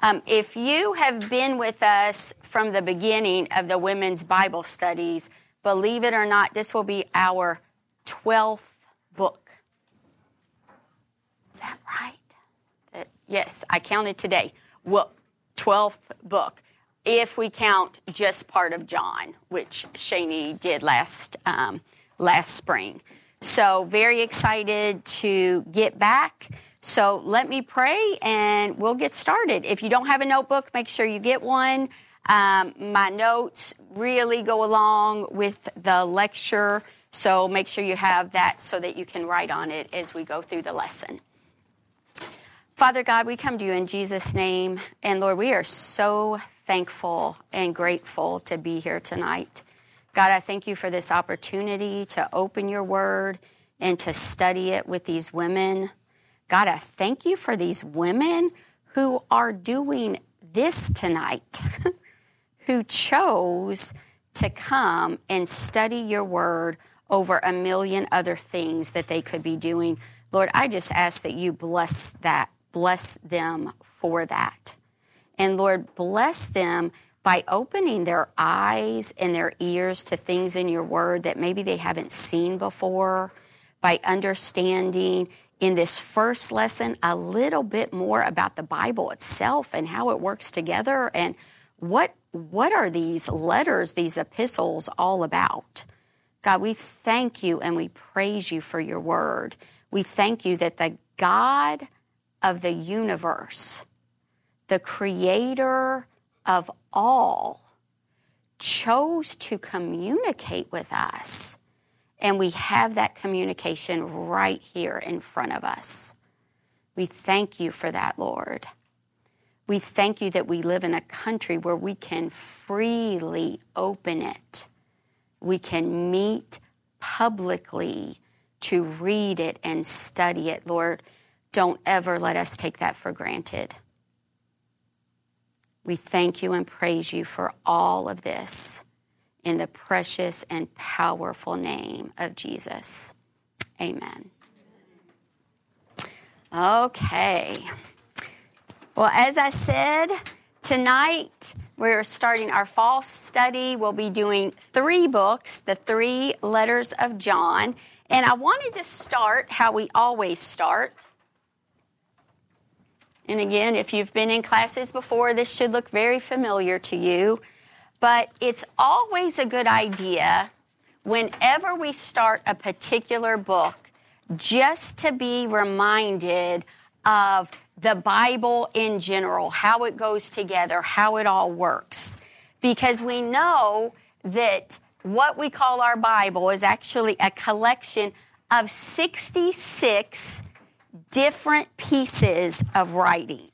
Um, if you have been with us from the beginning of the women's Bible studies, believe it or not, this will be our 12th book. Is that right? Yes, I counted today. Well, 12th book, if we count just part of John, which Shani did last, um, last spring. So, very excited to get back. So, let me pray and we'll get started. If you don't have a notebook, make sure you get one. Um, my notes really go along with the lecture, so make sure you have that so that you can write on it as we go through the lesson. Father God, we come to you in Jesus' name, and Lord, we are so thankful and grateful to be here tonight. God, I thank you for this opportunity to open your word and to study it with these women. God, I thank you for these women who are doing this tonight, who chose to come and study your word over a million other things that they could be doing. Lord, I just ask that you bless that, bless them for that. And Lord, bless them by opening their eyes and their ears to things in your word that maybe they haven't seen before, by understanding in this first lesson a little bit more about the Bible itself and how it works together and what what are these letters, these epistles all about? God, we thank you and we praise you for your word. We thank you that the God of the universe, the creator of all chose to communicate with us. And we have that communication right here in front of us. We thank you for that, Lord. We thank you that we live in a country where we can freely open it. We can meet publicly to read it and study it. Lord, don't ever let us take that for granted. We thank you and praise you for all of this in the precious and powerful name of Jesus. Amen. Okay. Well, as I said, tonight we're starting our fall study. We'll be doing three books, the three letters of John. And I wanted to start how we always start and again, if you've been in classes before, this should look very familiar to you. But it's always a good idea whenever we start a particular book just to be reminded of the Bible in general, how it goes together, how it all works. Because we know that what we call our Bible is actually a collection of 66 different pieces of writing,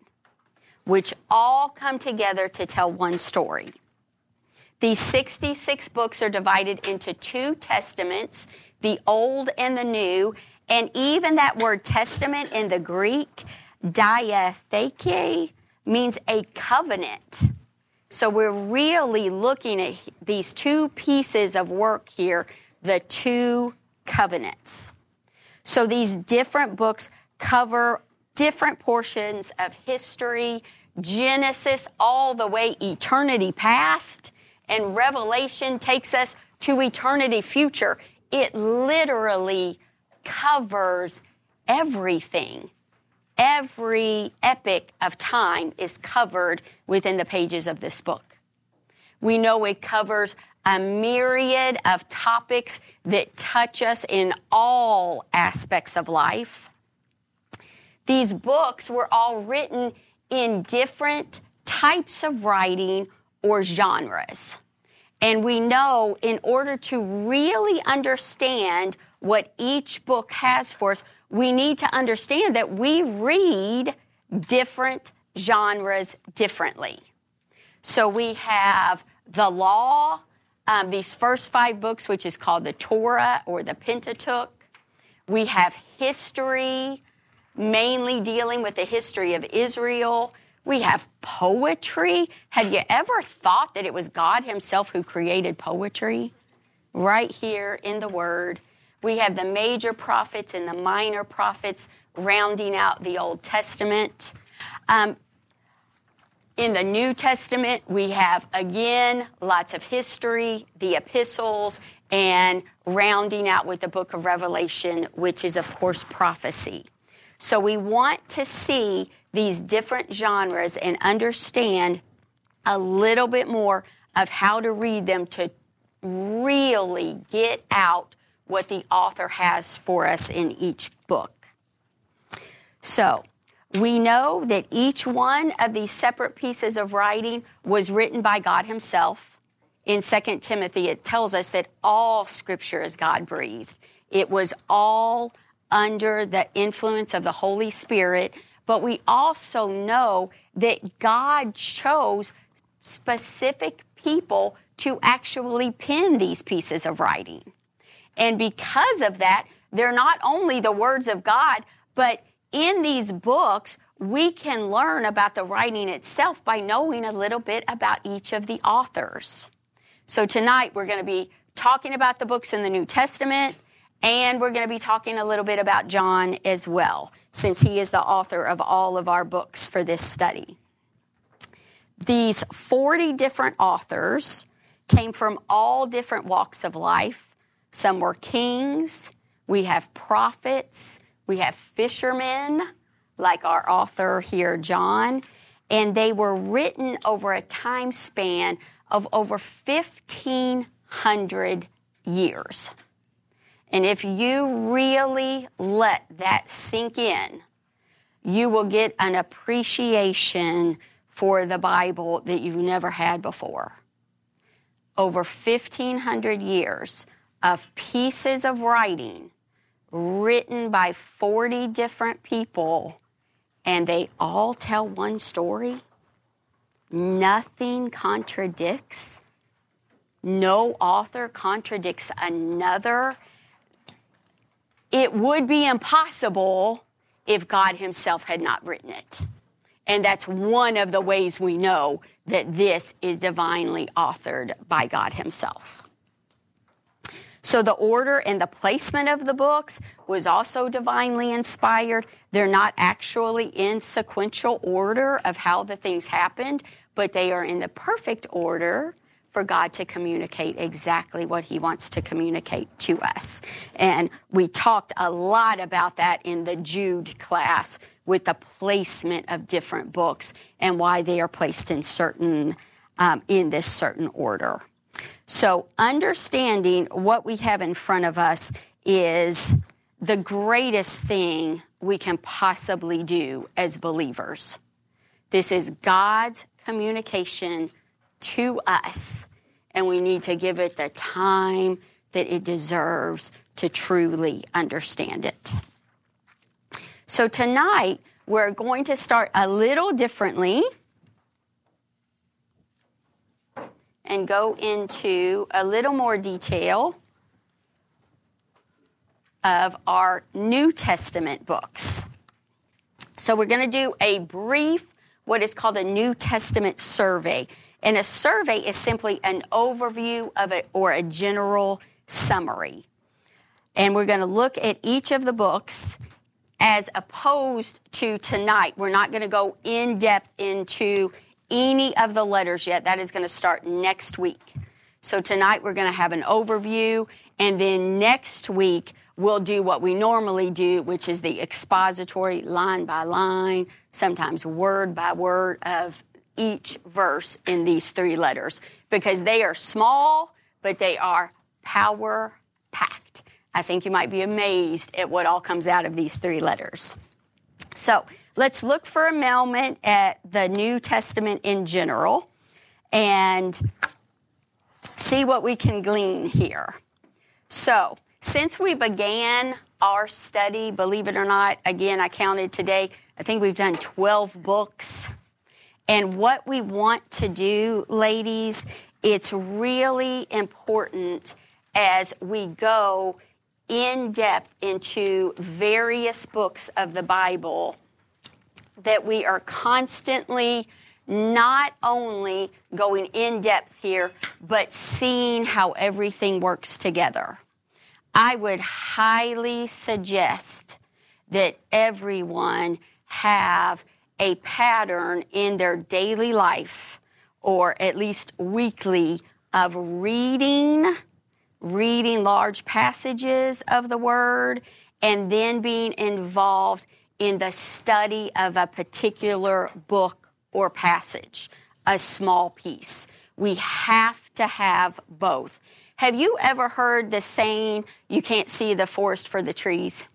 which all come together to tell one story. These 66 books are divided into two testaments, the Old and the New, and even that word testament in the Greek, diatheke, means a covenant. So we're really looking at these two pieces of work here, the two covenants. So these different books cover different portions of history, Genesis all the way eternity past, and Revelation takes us to eternity future. It literally covers everything. Every epic of time is covered within the pages of this book. We know it covers a myriad of topics that touch us in all aspects of life. These books were all written in different types of writing or genres. And we know in order to really understand what each book has for us, we need to understand that we read different genres differently. So we have the law, um, these first five books, which is called the Torah or the Pentateuch. We have history, mainly dealing with the history of Israel. We have poetry. Have you ever thought that it was God Himself who created poetry? Right here in the Word. We have the major prophets and the minor prophets rounding out the Old Testament. Um, In the New Testament, we have again lots of history, the epistles, and rounding out with the book of Revelation, which is, of course, prophecy. So we want to see these different genres and understand a little bit more of how to read them to really get out what the author has for us in each book. So, we know that each one of these separate pieces of writing was written by God Himself. In 2 Timothy, it tells us that all scripture is God breathed. It was all under the influence of the Holy Spirit, but we also know that God chose specific people to actually pen these pieces of writing. And because of that, they're not only the words of God, but in these books, we can learn about the writing itself by knowing a little bit about each of the authors. So tonight we're going to be talking about the books in the New Testament, and we're going to be talking a little bit about John as well, since he is the author of all of our books for this study. These 40 different authors came from all different walks of life. Some were kings, we have prophets, we have fishermen, like our author here, John, and they were written over a time span of over 1,500 years. And if you really let that sink in, you will get an appreciation for the Bible that you've never had before. Over 1,500 years of pieces of writing written by 40 different people, and they all tell one story. Nothing contradicts. No author contradicts another. It would be impossible if God Himself had not written it. And that's one of the ways we know that this is divinely authored by God Himself. So the order and the placement of the books was also divinely inspired. They're not actually in sequential order of how the things happened, but they are in the perfect order for God to communicate exactly what He wants to communicate to us. And we talked a lot about that in the Jude class with the placement of different books and why they are placed in certain um, in this certain order. So, understanding what we have in front of us is the greatest thing we can possibly do as believers. This is God's communication to us, and we need to give it the time that it deserves to truly understand it. So, tonight we're going to start a little differently and go into a little more detail of our New Testament books. So, we're going to do a brief, what is called a New Testament survey. And a survey is simply an overview of it or a general summary. And we're going to look at each of the books as opposed to tonight. We're not going to go in depth into any of the letters yet. That is going to start next week. So tonight we're going to have an overview, and then next week we'll do what we normally do, which is the expository line by line, sometimes word by word of each verse in these three letters because they are small, but they are power packed. I think you might be amazed at what all comes out of these three letters. So, Let's look for a moment at the New Testament in general and see what we can glean here. So, since we began our study, believe it or not, again, I counted today, I think we've done 12 books. And what we want to do, ladies, it's really important as we go in depth into various books of the Bible that we are constantly not only going in depth here, but seeing how everything works together. I would highly suggest that everyone have a pattern in their daily life, or at least weekly, of reading, reading large passages of the Word, and then being involved in the study of a particular book or passage, a small piece. We have to have both. Have you ever heard the saying, you can't see the forest for the trees?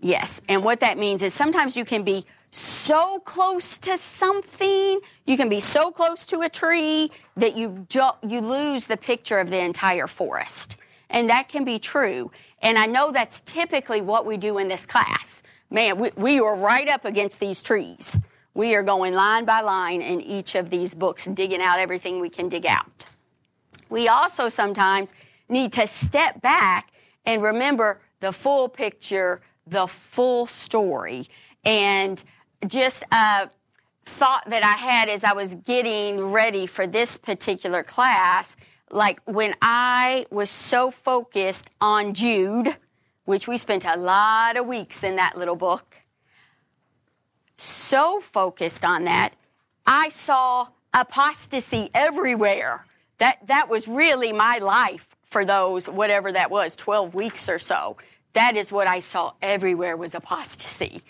Yes. And what that means is sometimes you can be so close to something, you can be so close to a tree that you, you lose the picture of the entire forest. And that can be true. And I know that's typically what we do in this class. Man, we, we are right up against these trees. We are going line by line in each of these books, digging out everything we can dig out. We also sometimes need to step back and remember the full picture, the full story. And just a thought that I had as I was getting ready for this particular class like when I was so focused on Jude, which we spent a lot of weeks in that little book, so focused on that, I saw apostasy everywhere. That, that was really my life for those, whatever that was, 12 weeks or so. That is what I saw everywhere was apostasy.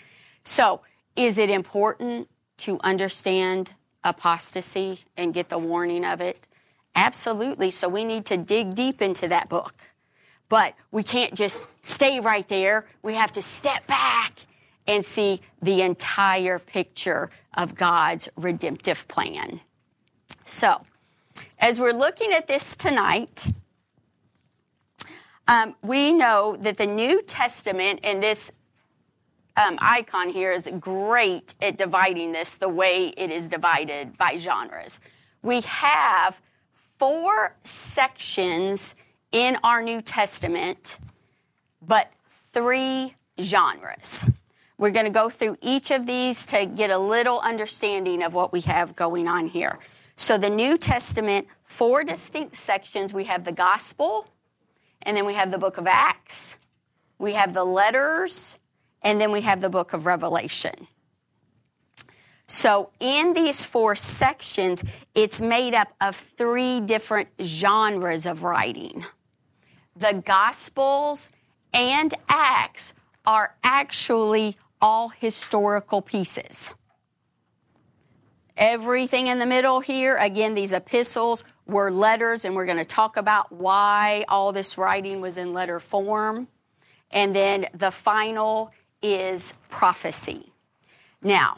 So, is it important to understand apostasy and get the warning of it? Absolutely. So we need to dig deep into that book. But we can't just stay right there. We have to step back and see the entire picture of God's redemptive plan. So, as we're looking at this tonight, um, we know that the New Testament and this um, icon here is great at dividing this the way it is divided by genres. We have four sections in our New Testament, but three genres. We're going to go through each of these to get a little understanding of what we have going on here. So, the New Testament, four distinct sections. We have the Gospel, and then we have the book of Acts, we have the letters, and then we have the book of Revelation. So, in these four sections, it's made up of three different genres of writing. The Gospels and Acts are actually all historical pieces. Everything in the middle here, again, these epistles were letters, and we're going to talk about why all this writing was in letter form. And then the final is prophecy. Now,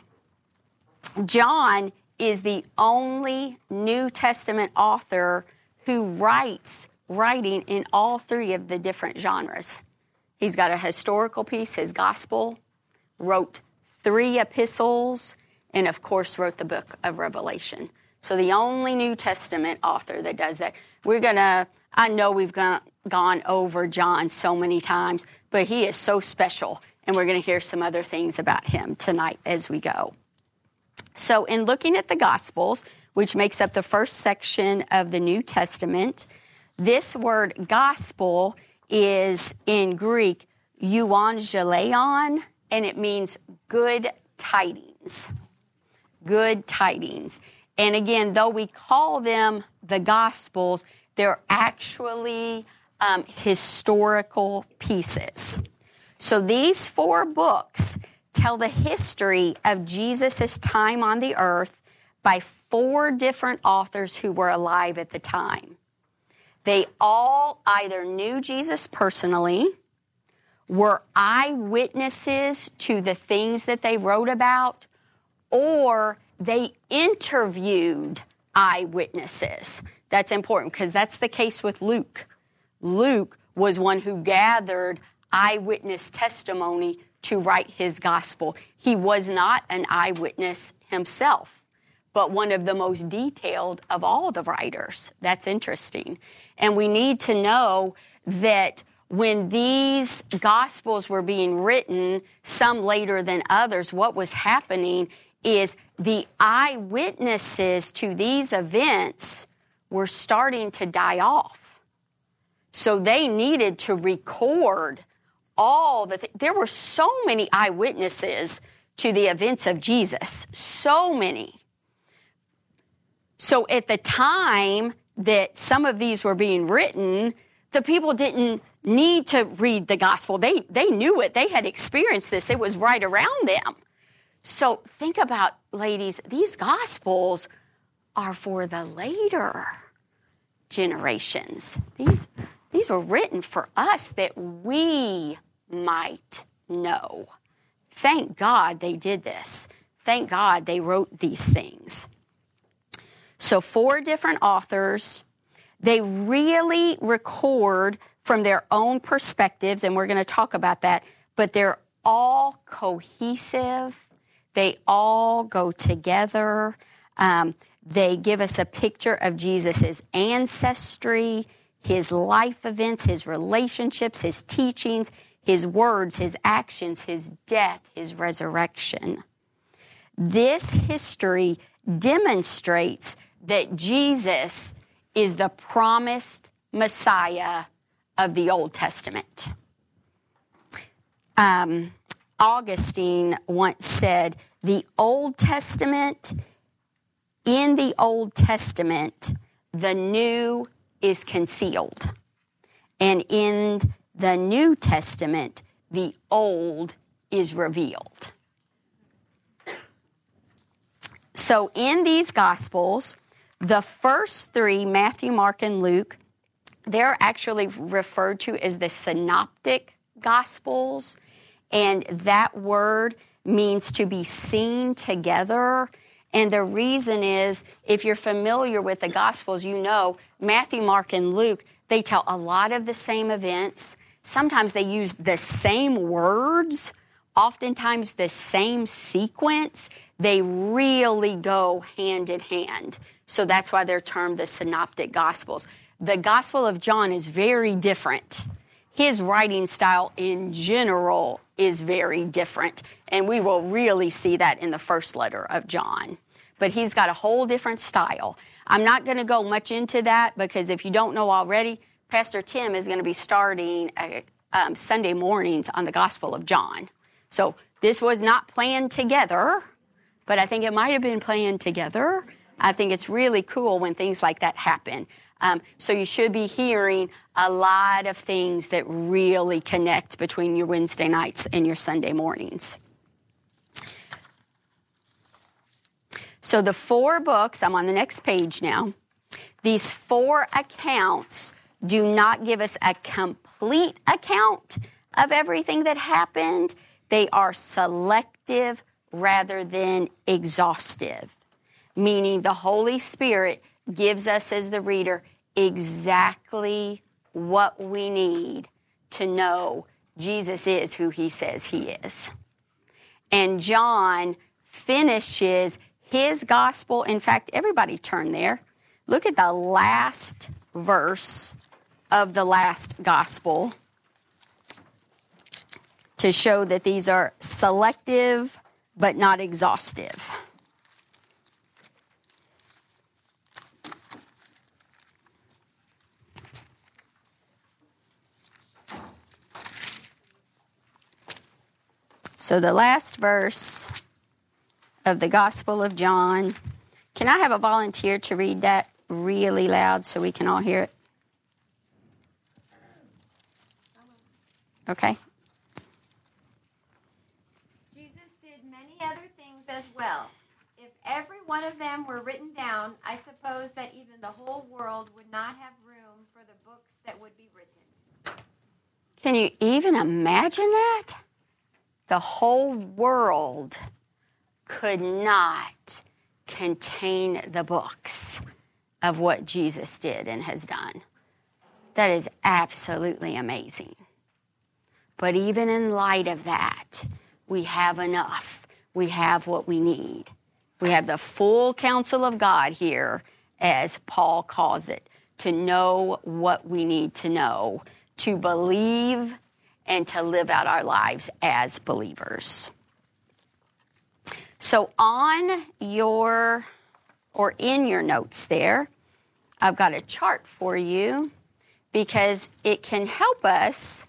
John is the only New Testament author who writes writing in all three of the different genres. He's got a historical piece, his gospel, wrote three epistles, and of course, wrote the book of Revelation. So, the only New Testament author that does that. We're going to, I know we've gone, gone over John so many times, but he is so special, and we're going to hear some other things about him tonight as we go. So, in looking at the Gospels, which makes up the first section of the New Testament, this word gospel is in Greek euangelion, and it means good tidings. Good tidings. And again, though we call them the Gospels, they're actually um, historical pieces. So these four books tell the history of Jesus' time on the earth by four different authors who were alive at the time. They all either knew Jesus personally, were eyewitnesses to the things that they wrote about, or they interviewed eyewitnesses. That's important because that's the case with Luke. Luke was one who gathered eyewitness testimony to write his gospel. He was not an eyewitness himself, but one of the most detailed of all the writers. That's interesting. And we need to know that when these gospels were being written, some later than others, what was happening is the eyewitnesses to these events were starting to die off. So they needed to record all the th- there were so many eyewitnesses to the events of Jesus. So many. So at the time that some of these were being written, the people didn't need to read the gospel. They, they knew it, they had experienced this, it was right around them. So think about, ladies, these gospels are for the later generations. These, these were written for us that we might know. Thank God they did this. Thank God they wrote these things. So, four different authors, they really record from their own perspectives, and we're going to talk about that, but they're all cohesive. They all go together. Um, they give us a picture of Jesus' ancestry, his life events, his relationships, his teachings, his words, his actions, his death, his resurrection. This history demonstrates that Jesus is the promised Messiah of the Old Testament. Um, Augustine once said, The Old Testament, in the Old Testament, the new is concealed. And in the New Testament, the old is revealed. So in these Gospels, the first three, Matthew, Mark, and Luke, they're actually referred to as the synoptic Gospels. And that word means to be seen together. And the reason is, if you're familiar with the Gospels, you know Matthew, Mark, and Luke, they tell a lot of the same events. Sometimes they use the same words, oftentimes the same sequence. They really go hand in hand. So that's why they're termed the synoptic gospels. The Gospel of John is very different. His writing style in general is very different, and we will really see that in the first letter of John. But he's got a whole different style. I'm not going to go much into that because if you don't know already, Pastor Tim is going to be starting a, um, Sunday mornings on the Gospel of John. So this was not planned together, but I think it might have been planned together I think it's really cool when things like that happen. Um, so you should be hearing a lot of things that really connect between your Wednesday nights and your Sunday mornings. So the four books, I'm on the next page now. These four accounts do not give us a complete account of everything that happened. They are selective rather than exhaustive meaning the Holy Spirit gives us as the reader exactly what we need to know Jesus is who he says he is. And John finishes his gospel. In fact, everybody turn there. Look at the last verse of the last gospel to show that these are selective but not exhaustive. So, the last verse of the Gospel of John. Can I have a volunteer to read that really loud so we can all hear it? Okay. Jesus did many other things as well. If every one of them were written down, I suppose that even the whole world would not have room for the books that would be written. Can you even imagine that? the whole world could not contain the books of what Jesus did and has done. That is absolutely amazing. But even in light of that, we have enough. We have what we need. We have the full counsel of God here, as Paul calls it, to know what we need to know, to believe and to live out our lives as believers. So, on your or in your notes there, I've got a chart for you because it can help us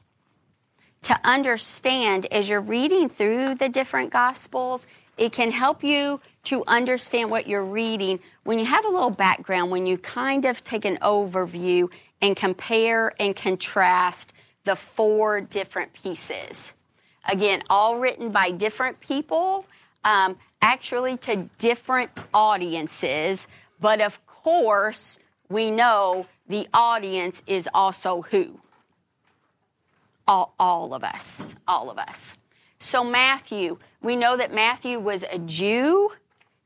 to understand as you're reading through the different Gospels, it can help you to understand what you're reading when you have a little background, when you kind of take an overview and compare and contrast the four different pieces. Again, all written by different people, um, actually to different audiences, but of course, we know the audience is also who? All, all of us. All of us. So, Matthew, we know that Matthew was a Jew,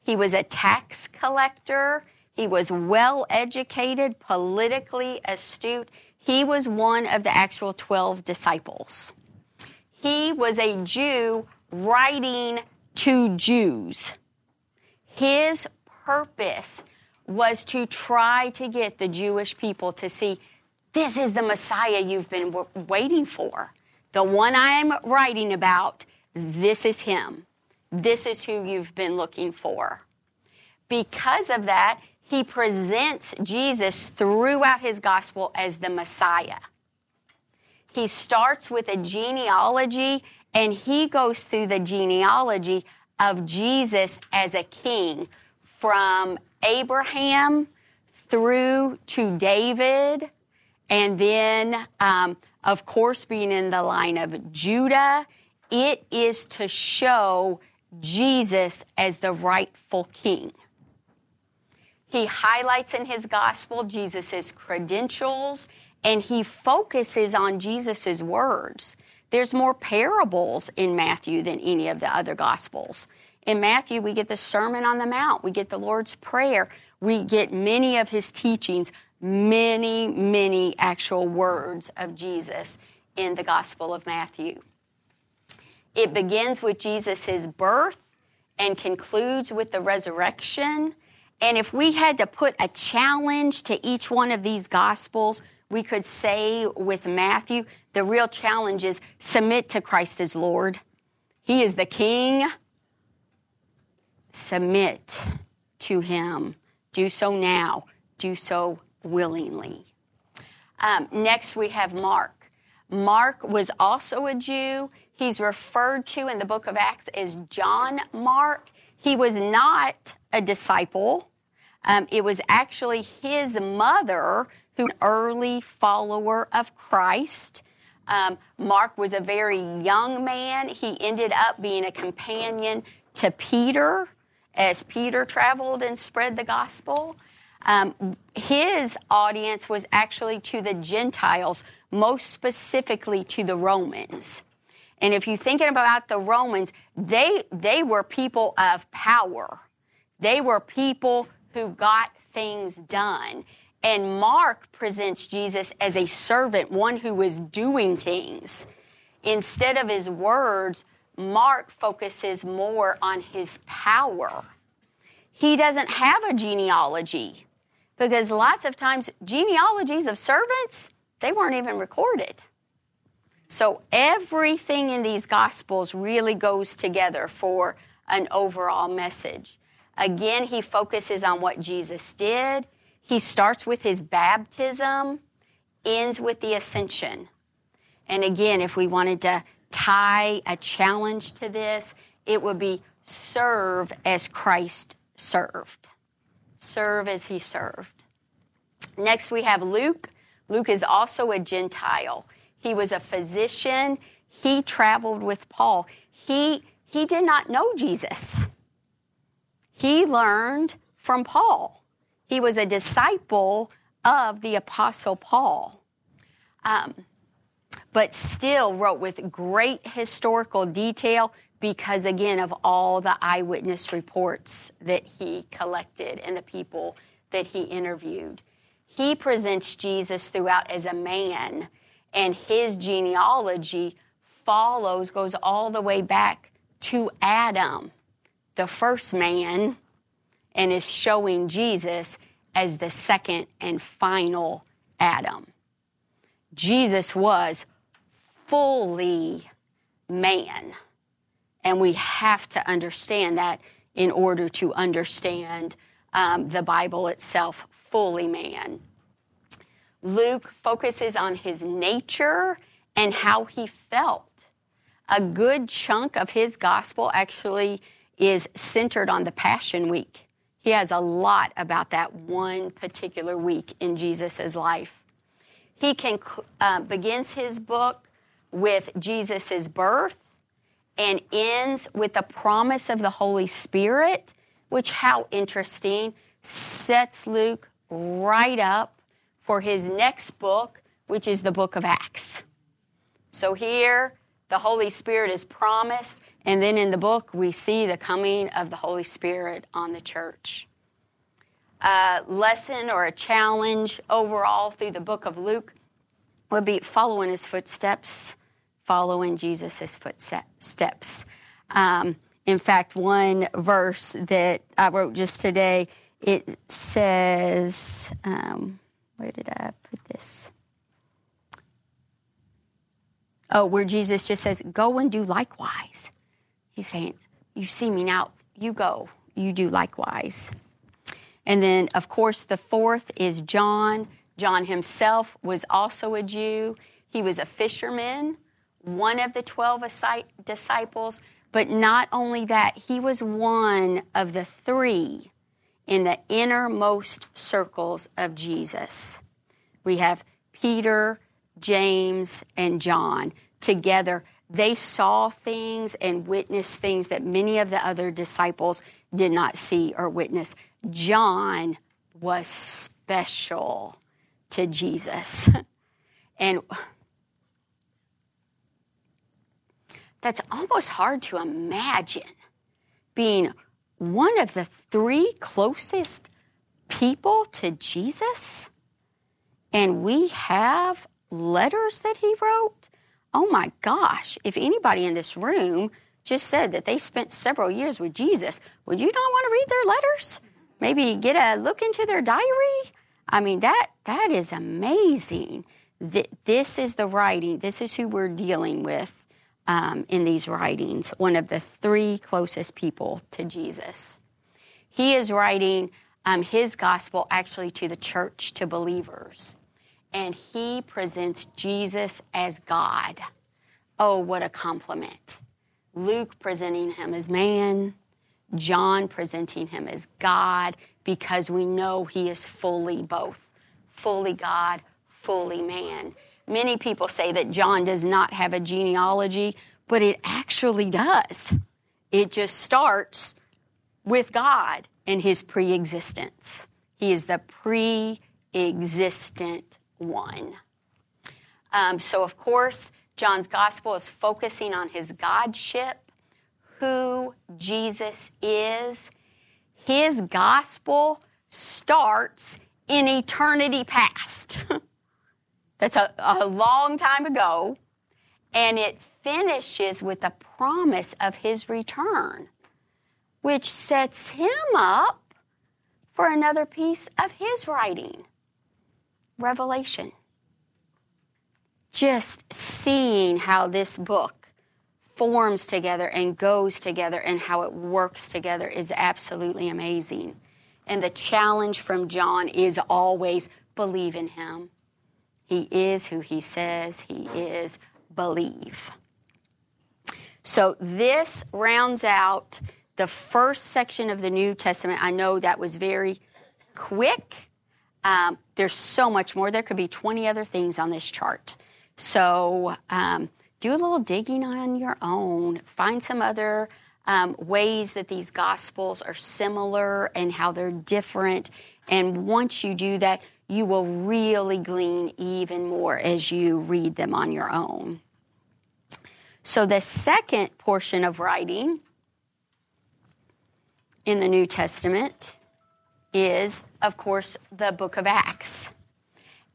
he was a tax collector, he was well educated, politically astute. He was one of the actual 12 disciples. He was a Jew writing to Jews. His purpose was to try to get the Jewish people to see this is the Messiah you've been waiting for. The one I'm writing about, this is him. This is who you've been looking for. Because of that, he presents Jesus throughout his gospel as the Messiah. He starts with a genealogy and he goes through the genealogy of Jesus as a king from Abraham through to David, and then, um, of course, being in the line of Judah. It is to show Jesus as the rightful king. He highlights in his gospel Jesus' credentials and he focuses on Jesus' words. There's more parables in Matthew than any of the other gospels. In Matthew, we get the Sermon on the Mount, we get the Lord's Prayer, we get many of his teachings, many, many actual words of Jesus in the Gospel of Matthew. It begins with Jesus' birth and concludes with the resurrection. And if we had to put a challenge to each one of these Gospels, we could say with Matthew, the real challenge is submit to Christ as Lord. He is the King. Submit to Him. Do so now. Do so willingly. Um, next, we have Mark. Mark was also a Jew. He's referred to in the book of Acts as John Mark. He was not a disciple. Um, it was actually his mother who an early follower of Christ. Um, Mark was a very young man. He ended up being a companion to Peter as Peter traveled and spread the gospel. Um, his audience was actually to the Gentiles, most specifically to the Romans. And if you're thinking about the Romans, they, they were people of power. They were people who got things done. And Mark presents Jesus as a servant, one who is doing things. Instead of his words, Mark focuses more on his power. He doesn't have a genealogy because lots of times genealogies of servants, they weren't even recorded. So everything in these gospels really goes together for an overall message. Again, he focuses on what Jesus did he starts with his baptism, ends with the ascension. And again, if we wanted to tie a challenge to this, it would be serve as Christ served. Serve as he served. Next, we have Luke. Luke is also a Gentile. He was a physician. He traveled with Paul. He, he did not know Jesus. He learned from Paul. He was a disciple of the Apostle Paul, um, but still wrote with great historical detail because, again, of all the eyewitness reports that he collected and the people that he interviewed. He presents Jesus throughout as a man, and his genealogy follows, goes all the way back to Adam, the first man and is showing Jesus as the second and final Adam. Jesus was fully man. And we have to understand that in order to understand um, the Bible itself, fully man. Luke focuses on his nature and how he felt. A good chunk of his gospel actually is centered on the Passion Week. He has a lot about that one particular week in Jesus' life. He can, uh, begins his book with Jesus' birth and ends with the promise of the Holy Spirit, which, how interesting, sets Luke right up for his next book, which is the book of Acts. So here, the Holy Spirit is promised, and then in the book, we see the coming of the Holy Spirit on the church. A lesson or a challenge overall through the book of Luke would be following his footsteps following Jesus' footsteps. Um, in fact, one verse that I wrote just today, it says, um, where did I put this? Oh, where Jesus just says, Go and do likewise. He's saying, You see me now, you go, you do likewise. And then, of course, the fourth is John. John himself was also a Jew. He was a fisherman one of the 12 disciples, but not only that, he was one of the three in the innermost circles of Jesus. We have Peter, James, and John together. They saw things and witnessed things that many of the other disciples did not see or witness. John was special to Jesus. And that's almost hard to imagine being one of the three closest people to Jesus. And we have letters that he wrote. Oh my gosh, if anybody in this room just said that they spent several years with Jesus, would you not want to read their letters? Maybe get a look into their diary? I mean, that, that is amazing. This is the writing, this is who we're dealing with um, in these writings, one of the three closest people to Jesus. He is writing um, his gospel actually to the church, to believers, and he presents Jesus as God. Oh, what a compliment. Luke presenting him as man, John presenting him as God, because we know he is fully both fully God, fully man. Many people say that John does not have a genealogy, but it actually does. It just starts with God and his pre existence. He is the pre existent one. Um, so, of course, John's gospel is focusing on his Godship, who Jesus is. His gospel starts in eternity past. That's a, a long time ago. And it finishes with the promise of his return, which sets him up for another piece of his writing Revelation. Just seeing how this book forms together and goes together and how it works together is absolutely amazing. And the challenge from John is always believe in him. He is who he says he is. Believe. So this rounds out the first section of the New Testament. I know that was very quick. Um, there's so much more. There could be 20 other things on this chart. So um, do a little digging on your own. Find some other um, ways that these gospels are similar and how they're different. And once you do that, you will really glean even more as you read them on your own. So, the second portion of writing in the New Testament is, of course, the book of Acts.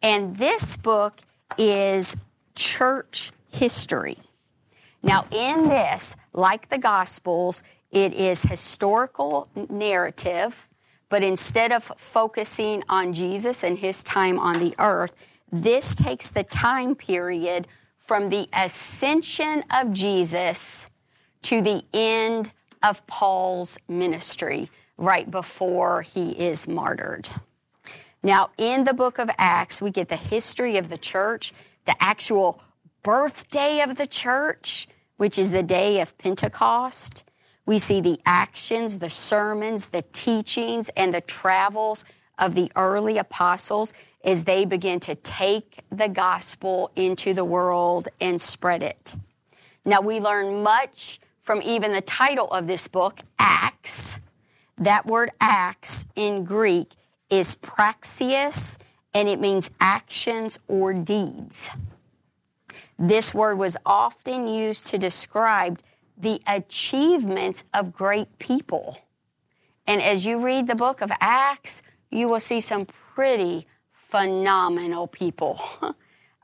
And this book is church history. Now, in this, like the Gospels, it is historical narrative but instead of focusing on Jesus and his time on the earth, this takes the time period from the ascension of Jesus to the end of Paul's ministry, right before he is martyred. Now, in the book of Acts, we get the history of the church, the actual birthday of the church, which is the day of Pentecost. We see the actions, the sermons, the teachings, and the travels of the early apostles as they begin to take the gospel into the world and spread it. Now, we learn much from even the title of this book, Acts. That word Acts in Greek is praxeis, and it means actions or deeds. This word was often used to describe the achievements of great people. And as you read the book of Acts, you will see some pretty phenomenal people,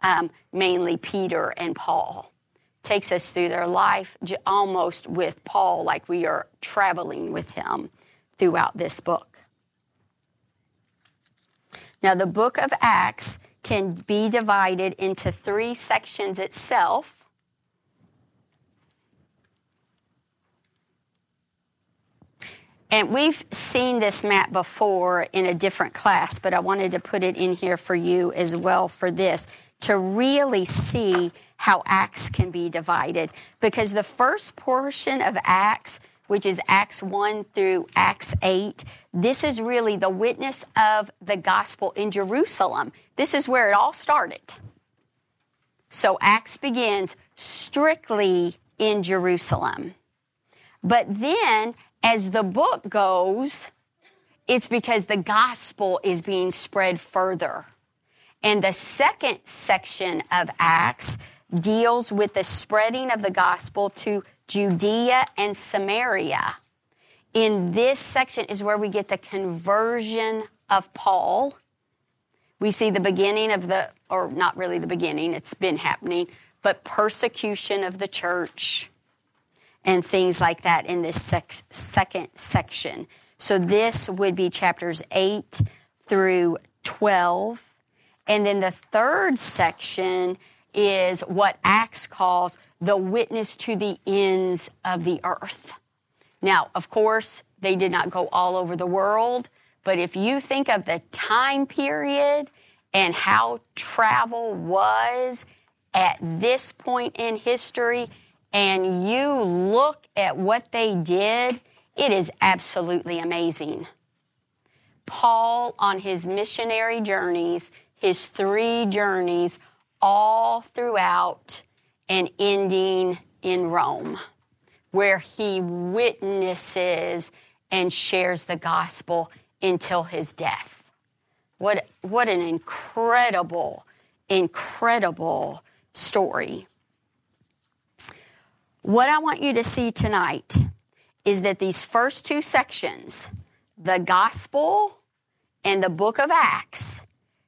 um, mainly Peter and Paul. Takes us through their life almost with Paul, like we are traveling with him throughout this book. Now, the book of Acts can be divided into three sections itself. And we've seen this map before in a different class, but I wanted to put it in here for you as well for this to really see how Acts can be divided. Because the first portion of Acts, which is Acts 1 through Acts 8, this is really the witness of the gospel in Jerusalem. This is where it all started. So Acts begins strictly in Jerusalem. But then as the book goes, it's because the gospel is being spread further. And the second section of Acts deals with the spreading of the gospel to Judea and Samaria. In this section is where we get the conversion of Paul. We see the beginning of the, or not really the beginning, it's been happening, but persecution of the church and things like that in this sec- second section. So this would be chapters 8 through 12. And then the third section is what Acts calls the witness to the ends of the earth. Now, of course, they did not go all over the world, but if you think of the time period and how travel was at this point in history, and you look at what they did, it is absolutely amazing. Paul, on his missionary journeys, his three journeys, all throughout and ending in Rome, where he witnesses and shares the gospel until his death. What, what an incredible, incredible story. What I want you to see tonight is that these first two sections, the gospel and the book of Acts,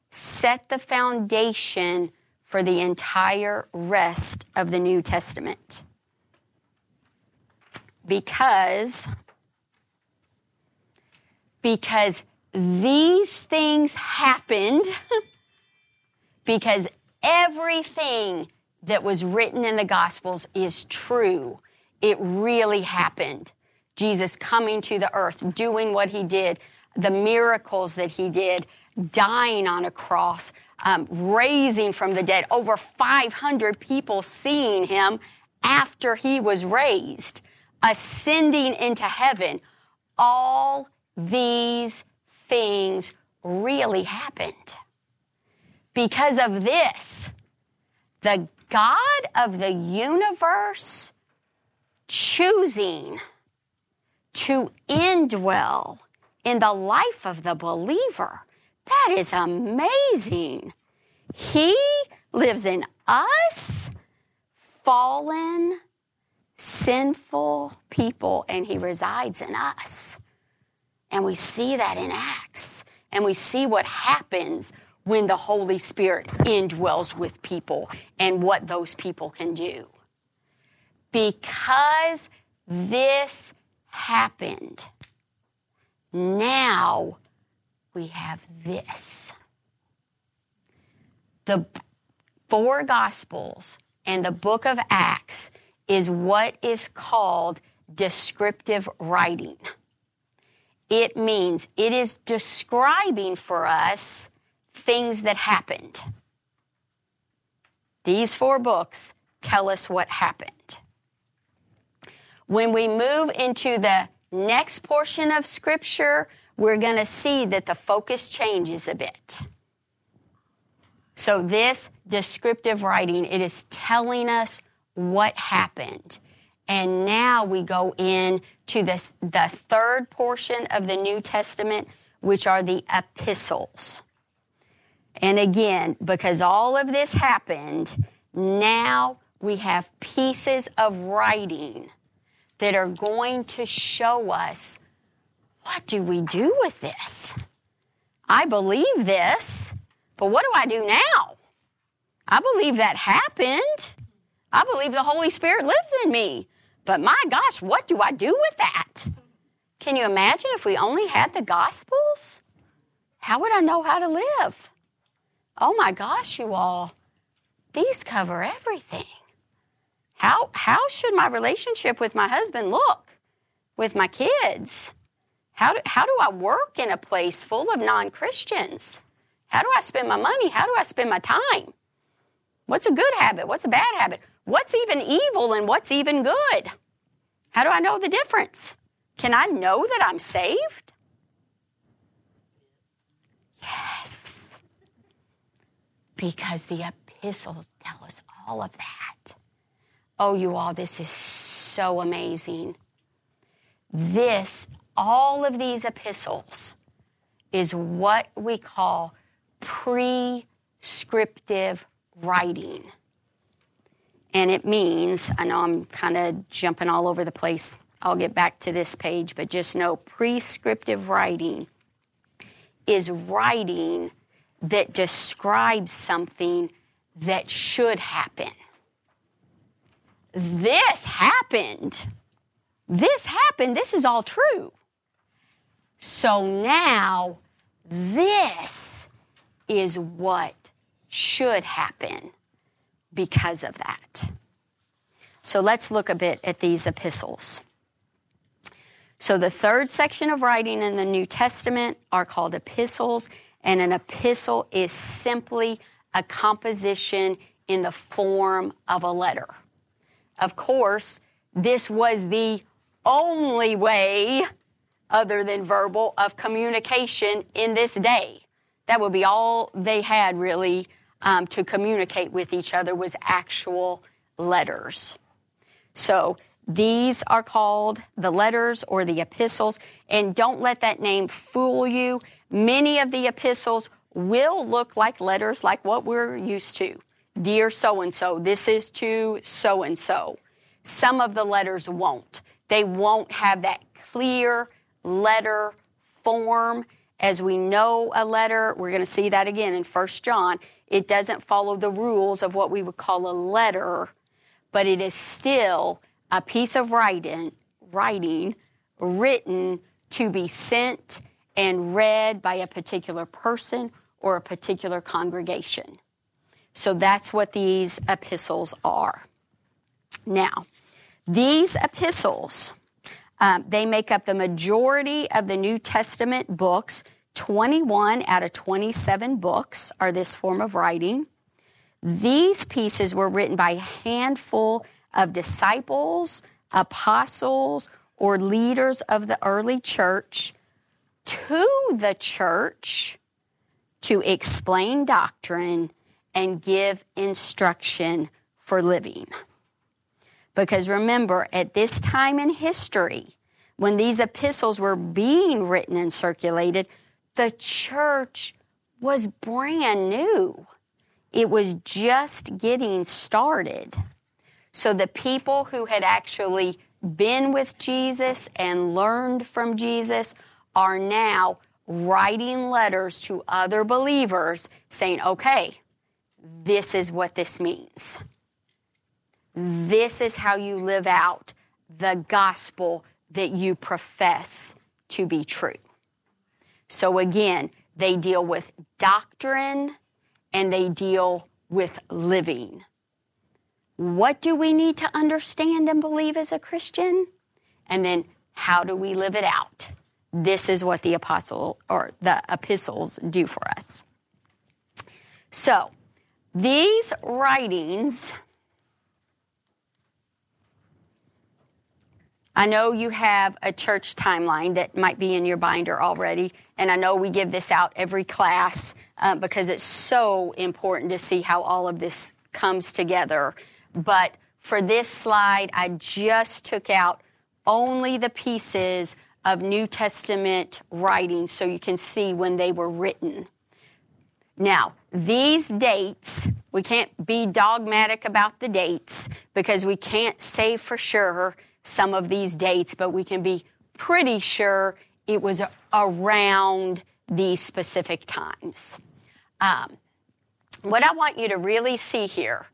set the foundation for the entire rest of the New Testament. Because because these things happened because everything that was written in the Gospels is true. It really happened. Jesus coming to the earth, doing what he did, the miracles that he did, dying on a cross, um, raising from the dead, over 500 people seeing him after he was raised, ascending into heaven. All these things really happened. Because of this, the God of the universe choosing to indwell in the life of the believer. That is amazing. He lives in us, fallen, sinful people, and He resides in us. And we see that in Acts. And we see what happens when the Holy Spirit indwells with people and what those people can do. Because this happened, now we have this. The four Gospels and the book of Acts is what is called descriptive writing. It means it is describing for us things that happened. These four books tell us what happened. When we move into the next portion of Scripture, we're going to see that the focus changes a bit. So, this descriptive writing, it is telling us what happened. And now we go in to this, the third portion of the New Testament, which are the epistles. And again, because all of this happened, now we have pieces of writing that are going to show us what do we do with this? I believe this, but what do I do now? I believe that happened. I believe the Holy Spirit lives in me. But my gosh, what do I do with that? Can you imagine if we only had the Gospels? How would I know how to live? Oh my gosh, you all, these cover everything. How, how should my relationship with my husband look? With my kids? How do, how do I work in a place full of non Christians? How do I spend my money? How do I spend my time? What's a good habit? What's a bad habit? What's even evil and what's even good? How do I know the difference? Can I know that I'm saved? Yes. Because the epistles tell us all of that. Oh, you all, this is so amazing. This, all of these epistles, is what we call prescriptive writing. And it means, I know I'm kind of jumping all over the place. I'll get back to this page, but just know prescriptive writing is writing that describes something that should happen this happened. This happened. This is all true. So now, this is what should happen because of that. So let's look a bit at these epistles. So, the third section of writing in the New Testament are called epistles, and an epistle is simply a composition in the form of a letter. Of course, this was the only way, other than verbal, of communication in this day. That would be all they had really um, to communicate with each other was actual letters. So these are called the letters or the epistles, and don't let that name fool you. Many of the epistles will look like letters like what we're used to. Dear so and so, this is to so and so. Some of the letters won't. They won't have that clear letter form. As we know a letter, we're going to see that again in 1 John. It doesn't follow the rules of what we would call a letter, but it is still a piece of writing, writing written to be sent and read by a particular person or a particular congregation. So that's what these epistles are. Now, these epistles, um, they make up the majority of the New Testament books. 21 out of 27 books are this form of writing. These pieces were written by a handful of disciples, apostles, or leaders of the early church to the church to explain doctrine and give instruction for living. Because remember, at this time in history, when these epistles were being written and circulated, the church was brand new. It was just getting started. So the people who had actually been with Jesus and learned from Jesus are now writing letters to other believers saying, okay, this is what this means. This is how you live out the gospel that you profess to be true. So again, they deal with doctrine and they deal with living. What do we need to understand and believe as a Christian? And then how do we live it out? This is what the apostle or the epistles do for us. So, These writings, I know you have a church timeline that might be in your binder already, and I know we give this out every class uh, because it's so important to see how all of this comes together. But for this slide, I just took out only the pieces of New Testament writings so you can see when they were written. Now, these dates, we can't be dogmatic about the dates because we can't say for sure some of these dates, but we can be pretty sure it was around these specific times. Um, what I want you to really see here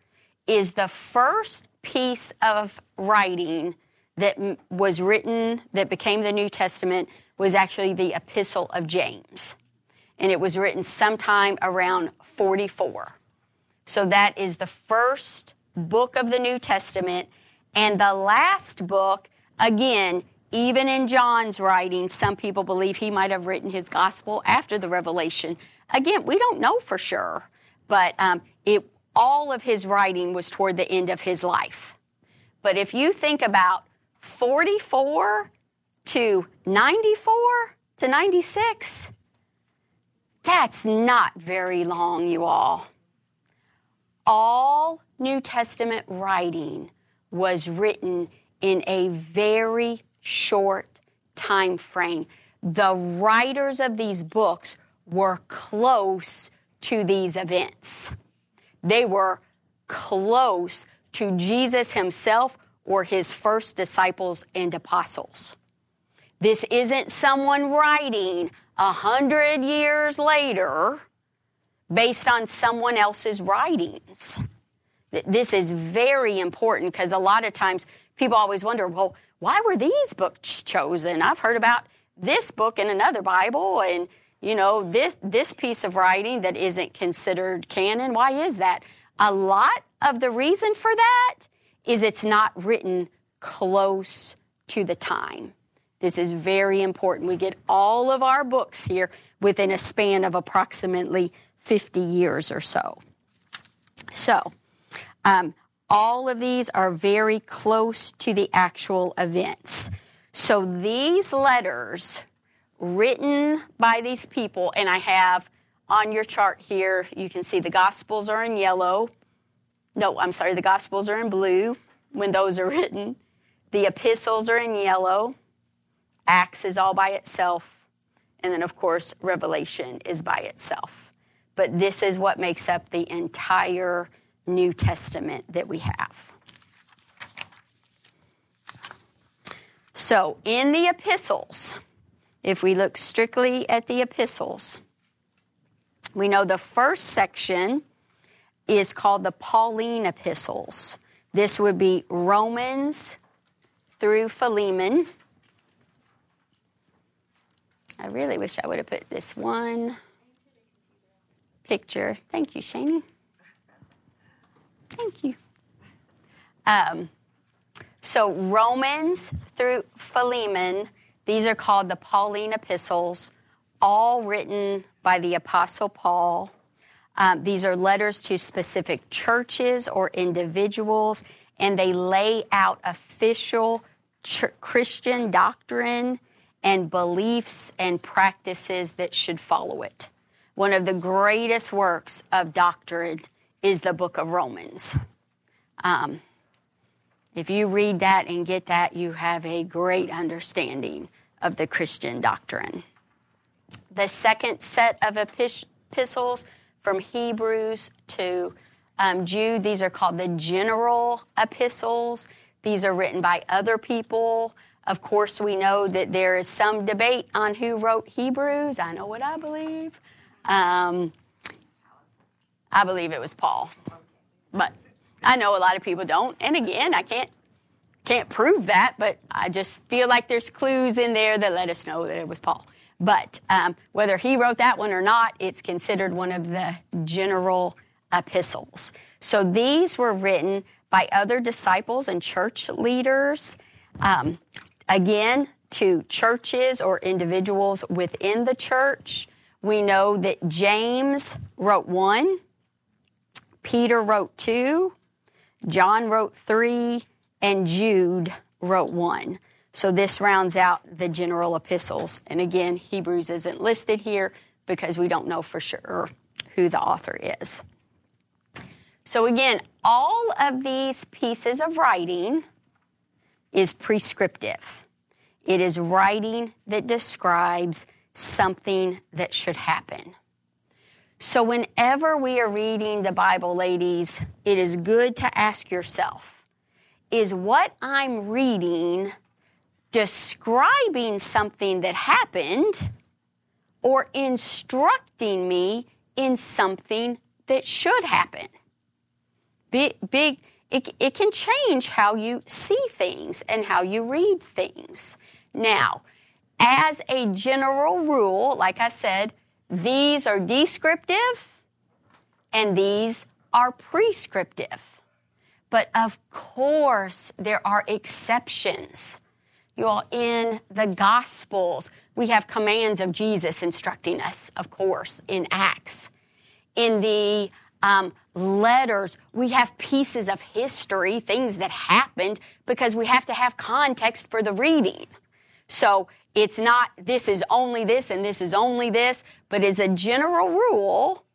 is the first piece of writing that was written that became the New Testament was actually the Epistle of James. And it was written sometime around 44. So that is the first book of the New Testament and the last book, again, even in John's writing, some people believe he might have written his gospel after the revelation. Again, we don't know for sure, but um, it, all of his writing was toward the end of his life. But if you think about 44 to 94 to 96, that's not very long, you all. All New Testament writing was written in a very short time frame. The writers of these books were close to these events. They were close to Jesus himself or his first disciples and apostles. This isn't someone writing a hundred years later based on someone else's writings. This is very important because a lot of times people always wonder, well, why were these books chosen? I've heard about this book in another Bible and you know this this piece of writing that isn't considered canon. Why is that? A lot of the reason for that is it's not written close to the time. This is very important. We get all of our books here within a span of approximately 50 years or so. So, um, all of these are very close to the actual events. So these letters written by these people, and I have on your chart here, you can see the Gospels are in yellow. No, I'm sorry, the Gospels are in blue when those are written. The epistles are in yellow. Acts is all by itself. And then, of course, Revelation is by itself. But this is what makes up the entire New Testament that we have. So, in the epistles, if we look strictly at the epistles, we know the first section is called the Pauline epistles. This would be Romans through Philemon. I really wish I would have put this one picture. Thank you, Shani. Thank you. Um, so, Romans through Philemon, these are called the Pauline epistles, all written by the Apostle Paul. Um, these are letters to specific churches or individuals, and they lay out official ch- Christian doctrine and beliefs and practices that should follow it. One of the greatest works of doctrine is the book of Romans. Um, if you read that and get that, you have a great understanding of the Christian doctrine. The second set of epistles from Hebrews to um, Jude, these are called the general epistles. These are written by other people. Of course, we know that there is some debate on who wrote Hebrews. I know what I believe. Um, I believe it was Paul. But I know a lot of people don't. And again, I can't can't prove that, but I just feel like there's clues in there that let us know that it was Paul. But um, whether he wrote that one or not, it's considered one of the general epistles. So these were written by other disciples and church leaders, um, again, to churches or individuals within the church. We know that James wrote one, Peter wrote two, John wrote three, and Jude wrote one. So this rounds out the general epistles. And again, Hebrews isn't listed here because we don't know for sure who the author is. So again, all of these pieces of writing is prescriptive. It is writing that describes something that should happen. So, whenever we are reading the Bible, ladies, it is good to ask yourself is what I'm reading describing something that happened or instructing me in something that should happen? Big, big it, it can change how you see things and how you read things. Now, as a general rule, like I said, these are descriptive and these are prescriptive. But of course, there are exceptions. You all, in the Gospels, we have commands of Jesus instructing us, of course, in Acts. In the um, letters, we have pieces of history, things that happened, because we have to have context for the reading. So it's not this is only this and this is only this, but as a general rule,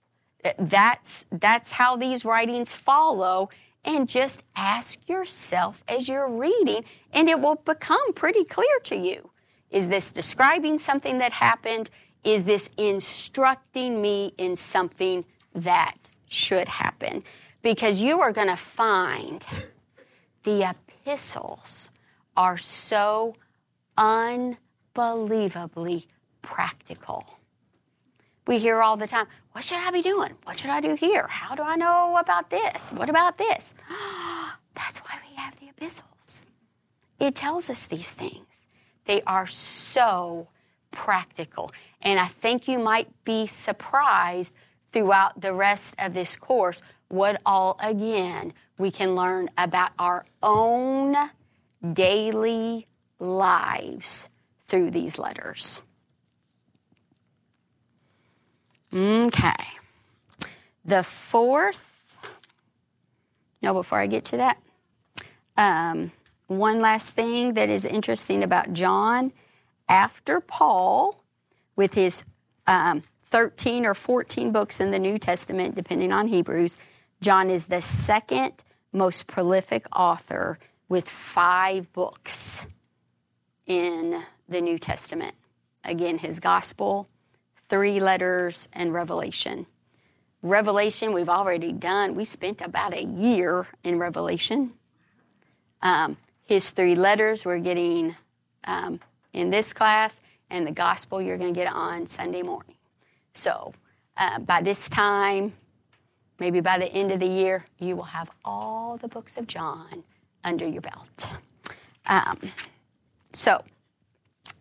that's that's how these writings follow. And just ask yourself as you're reading, and it will become pretty clear to you. Is this describing something that happened? Is this instructing me in something that should happen? Because you are going to find the epistles are so unbelievably practical. We hear all the time, what should I be doing? What should I do here? How do I know about this? What about this? That's why we have the epistles. It tells us these things. They are so practical. And I think you might be surprised throughout the rest of this course what all, again, we can learn about our own daily lives through these letters. Okay. The fourth, no, before I get to that, um, one last thing that is interesting about John after Paul, with his um, 13 or 14 books in the New Testament, depending on Hebrews, John is the second most prolific author with five books in the New Testament. Again, his gospel, three letters, and Revelation. Revelation, we've already done. We spent about a year in Revelation. Um, his three letters we're getting um, in this class, and the gospel you're going to get on Sunday morning. So uh, by this time, maybe by the end of the year, you will have all the books of John under your belt. Um, so,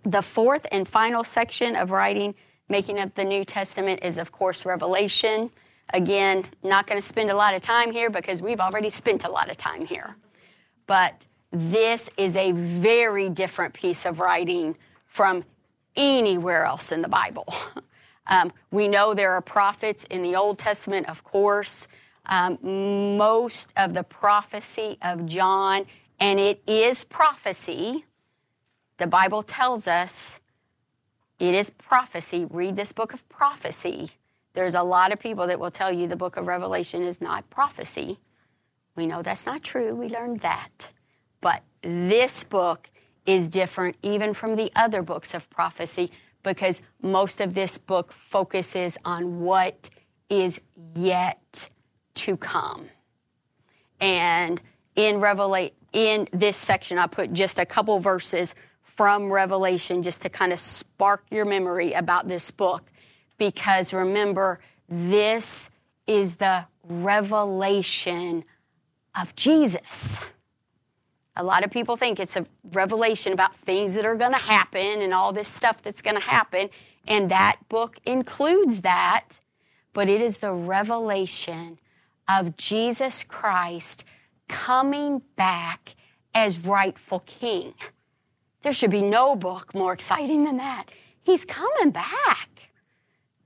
the fourth and final section of writing, making up the New Testament, is of course Revelation. Again, not going to spend a lot of time here because we've already spent a lot of time here. But this is a very different piece of writing from anywhere else in the Bible. Um, we know there are prophets in the Old Testament, of course. Um, most of the prophecy of John, and it is prophecy, the Bible tells us it is prophecy. Read this book of prophecy. There's a lot of people that will tell you the book of Revelation is not prophecy. We know that's not true. We learned that. But this book is different even from the other books of prophecy because most of this book focuses on what is yet to come. And in Revelation, in this section, I put just a couple verses from Revelation just to kind of spark your memory about this book. Because remember, this is the revelation of Jesus. A lot of people think it's a revelation about things that are going to happen and all this stuff that's going to happen. And that book includes that. But it is the revelation of Jesus Christ coming back as rightful king. There should be no book more exciting than that. He's coming back.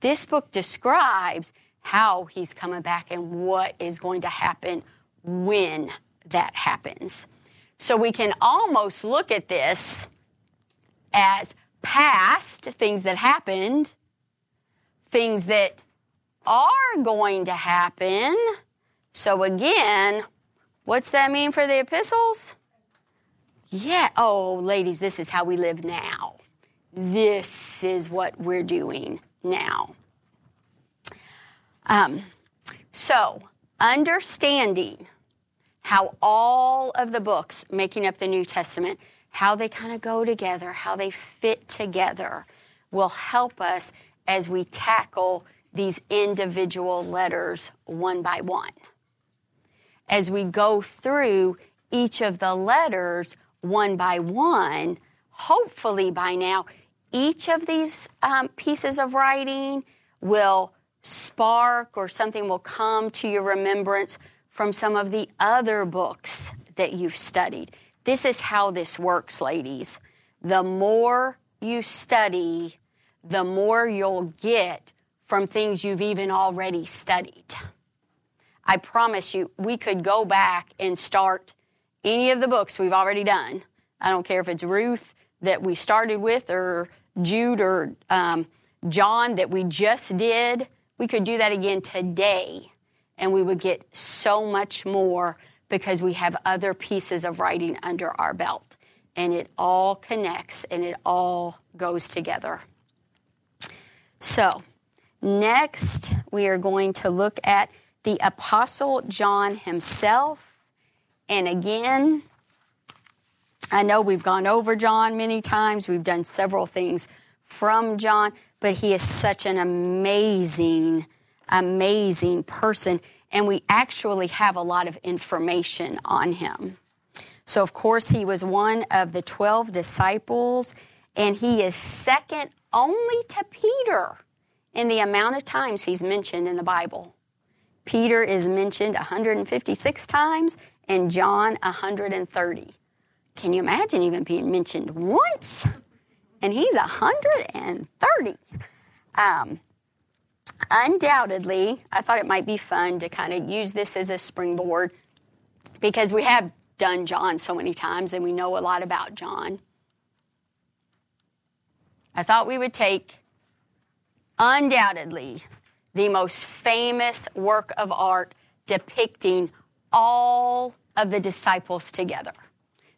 This book describes how he's coming back and what is going to happen when that happens. So we can almost look at this as past things that happened, things that are going to happen. So again, what's that mean for the epistles? Yeah, oh, ladies, this is how we live now. This is what we're doing now. Um, so, understanding how all of the books making up the New Testament, how they kind of go together, how they fit together, will help us as we tackle these individual letters one by one. As we go through each of the letters one by one, hopefully by now, each of these um, pieces of writing will spark or something will come to your remembrance from some of the other books that you've studied. This is how this works, ladies. The more you study, the more you'll get from things you've even already studied. I promise you, we could go back and start any of the books we've already done. I don't care if it's Ruth that we started with or Jude or um, John that we just did. We could do that again today and we would get so much more because we have other pieces of writing under our belt. And it all connects and it all goes together. So, next we are going to look at the Apostle John himself. And again, I know we've gone over John many times, we've done several things from John, but he is such an amazing, amazing person. And we actually have a lot of information on him. So, of course, he was one of the 12 disciples, and he is second only to Peter in the amount of times he's mentioned in the Bible. Peter is mentioned 156 times, and John 130. Can you imagine even being mentioned once? And he's 130. Um, undoubtedly, I thought it might be fun to kind of use this as a springboard because we have done John so many times and we know a lot about John. I thought we would take undoubtedly the most famous work of art depicting all of the disciples together.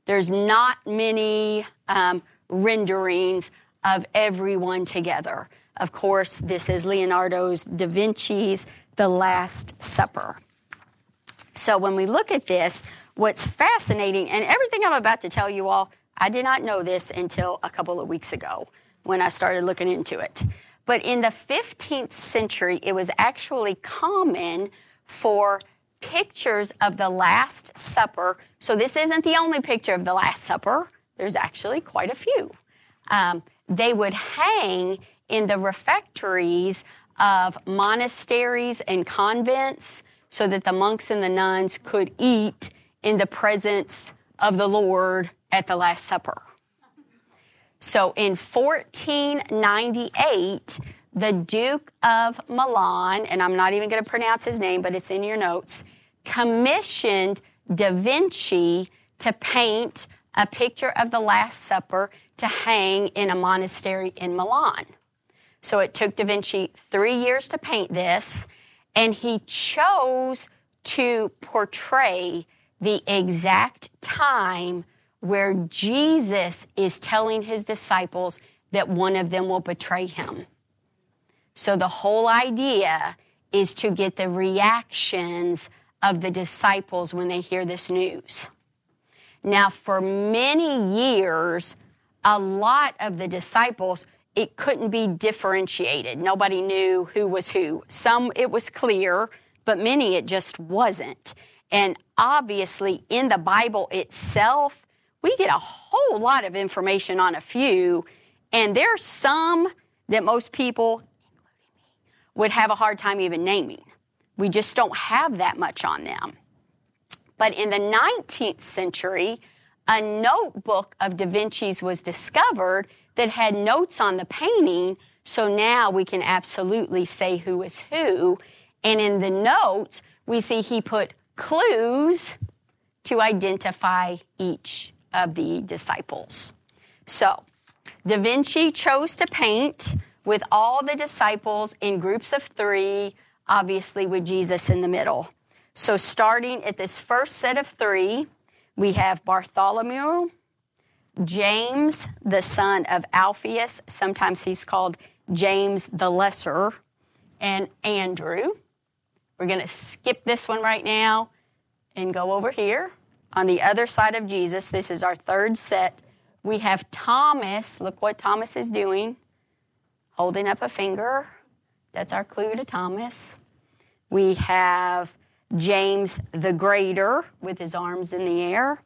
There's not many um, renderings of everyone together. Of course, this is Leonardo's Da Vinci's The Last Supper. So when we look at this, what's fascinating, and everything I'm about to tell you all, I did not know this until a couple of weeks ago when I started looking into it. But in the 15th century, it was actually common for pictures of the Last Supper. So this isn't the only picture of the Last Supper, there's actually quite a few. Um, they would hang in the refectories of monasteries and convents so that the monks and the nuns could eat in the presence of the Lord at the Last Supper. So in 1498, the Duke of Milan, and I'm not even going to pronounce his name, but it's in your notes, commissioned Da Vinci to paint a picture of the Last Supper to hang in a monastery in Milan. So it took Da Vinci three years to paint this, and he chose to portray the exact time where Jesus is telling his disciples that one of them will betray him. So the whole idea is to get the reactions of the disciples when they hear this news. Now, for many years, a lot of the disciples, it couldn't be differentiated. Nobody knew who was who. Some it was clear, but many it just wasn't. And obviously, in the Bible itself, we get a whole lot of information on a few, and there's some that most people, including me, would have a hard time even naming. We just don't have that much on them. But in the 19th century, a notebook of Da Vinci's was discovered that had notes on the painting, so now we can absolutely say who is who. And in the notes, we see he put clues to identify each of the disciples. So, Da Vinci chose to paint with all the disciples in groups of three, obviously with Jesus in the middle. So, starting at this first set of three, we have Bartholomew, James, the son of Alphaeus, sometimes he's called James the Lesser, and Andrew. We're going to skip this one right now and go over here. On the other side of Jesus, this is our third set. We have Thomas. Look what Thomas is doing, holding up a finger. That's our clue to Thomas. We have James the Greater with his arms in the air,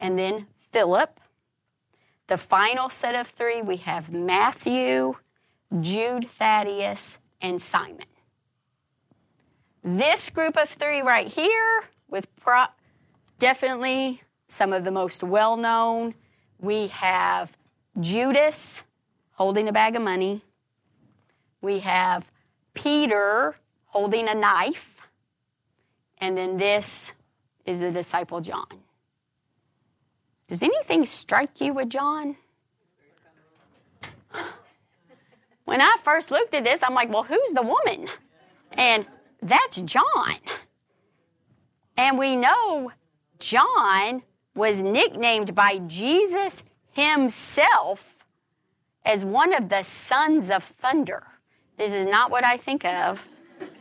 and then Philip. The final set of three, we have Matthew, Jude Thaddeus, and Simon. This group of three right here, with definitely some of the most well known, we have Judas holding a bag of money. We have Peter holding a knife. And then this is the disciple John. Does anything strike you with John? When I first looked at this, I'm like, well, who's the woman? And that's John. And we know John was nicknamed by Jesus himself as one of the sons of thunder. This is not what I think of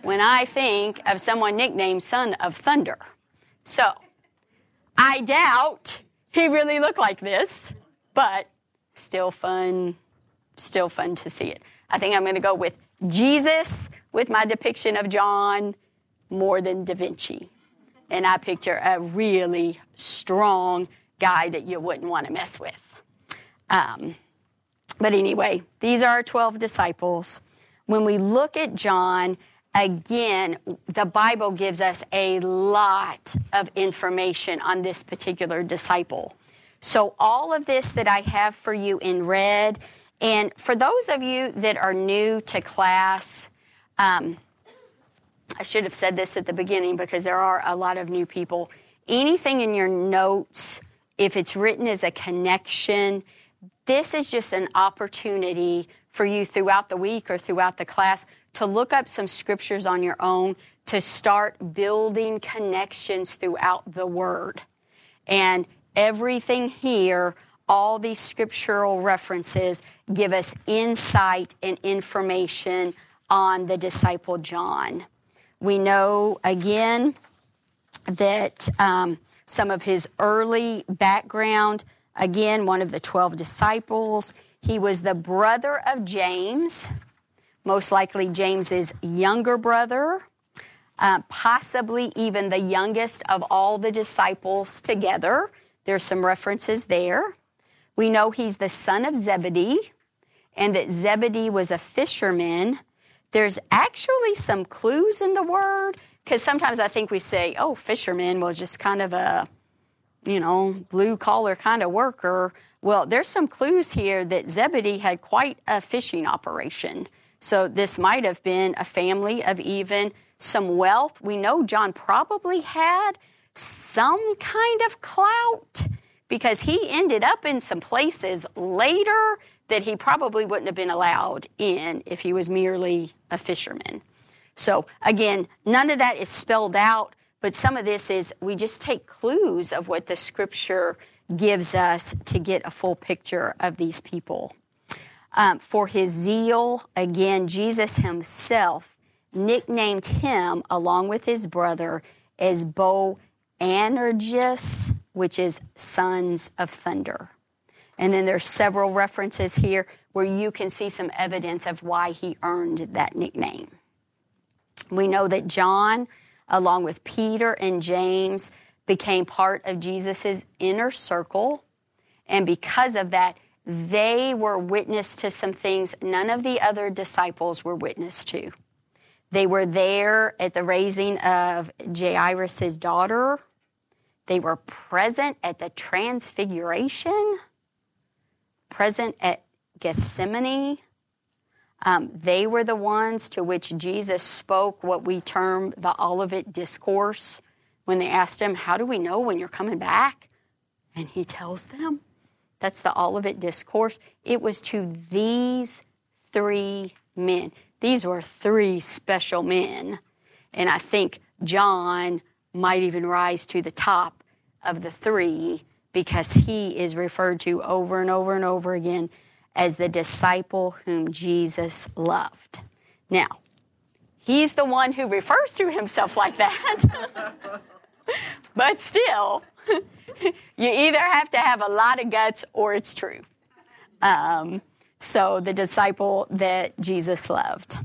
when I think of someone nicknamed son of thunder. So, I doubt he really looked like this, but still fun, still fun to see it. I think I'm going to go with Jesus with my depiction of John more than Da Vinci. And I picture a really strong guy that you wouldn't want to mess with. Um, but anyway, these are our 12 disciples. When we look at John, again, the Bible gives us a lot of information on this particular disciple. So, all of this that I have for you in red, and for those of you that are new to class, um, I should have said this at the beginning because there are a lot of new people. Anything in your notes, if it's written as a connection, this is just an opportunity for you throughout the week or throughout the class to look up some scriptures on your own to start building connections throughout the Word. And everything here, all these scriptural references, give us insight and information on the disciple John. We know again that um, some of his early background, again, one of the 12 disciples, he was the brother of James most likely James's younger brother, uh, possibly even the youngest of all the disciples together. There's some references there. We know he's the son of Zebedee and that Zebedee was a fisherman. There's actually some clues in the word because sometimes I think we say, oh, fisherman was just kind of a, you know, blue collar kind of worker. Well, there's some clues here that Zebedee had quite a fishing operation. So this might have been a family of even some wealth. We know John probably had some kind of clout because he ended up in some places later that he probably wouldn't have been allowed in if he was merely a fisherman. So, again, none of that is spelled out, but some of this is we just take clues of what the scripture gives us to get a full picture of these people um, for his zeal. Again, Jesus himself nicknamed him, along with his brother, as Boanerges, which is sons of thunder. And then there's several references here where you can see some evidence of why he earned that nickname. We know that John, along with Peter and James, became part of Jesus' inner circle. And because of that, they were witness to some things none of the other disciples were witness to. They were there at the raising of Jairus' daughter. They were present at the transfiguration, present at Gethsemane. Um, they were the ones to which Jesus spoke what we term the Olivet Discourse when they asked him, How do we know when you're coming back? And he tells them. That's the Olivet Discourse. It was to these three men. These were three special men. And I think John might even rise to the top of the three because he is referred to over and over and over again as the disciple whom Jesus loved. Now, he's the one who refers to himself like that. but still, you either have to have a lot of guts or it's true. Um, so, the disciple that Jesus loved.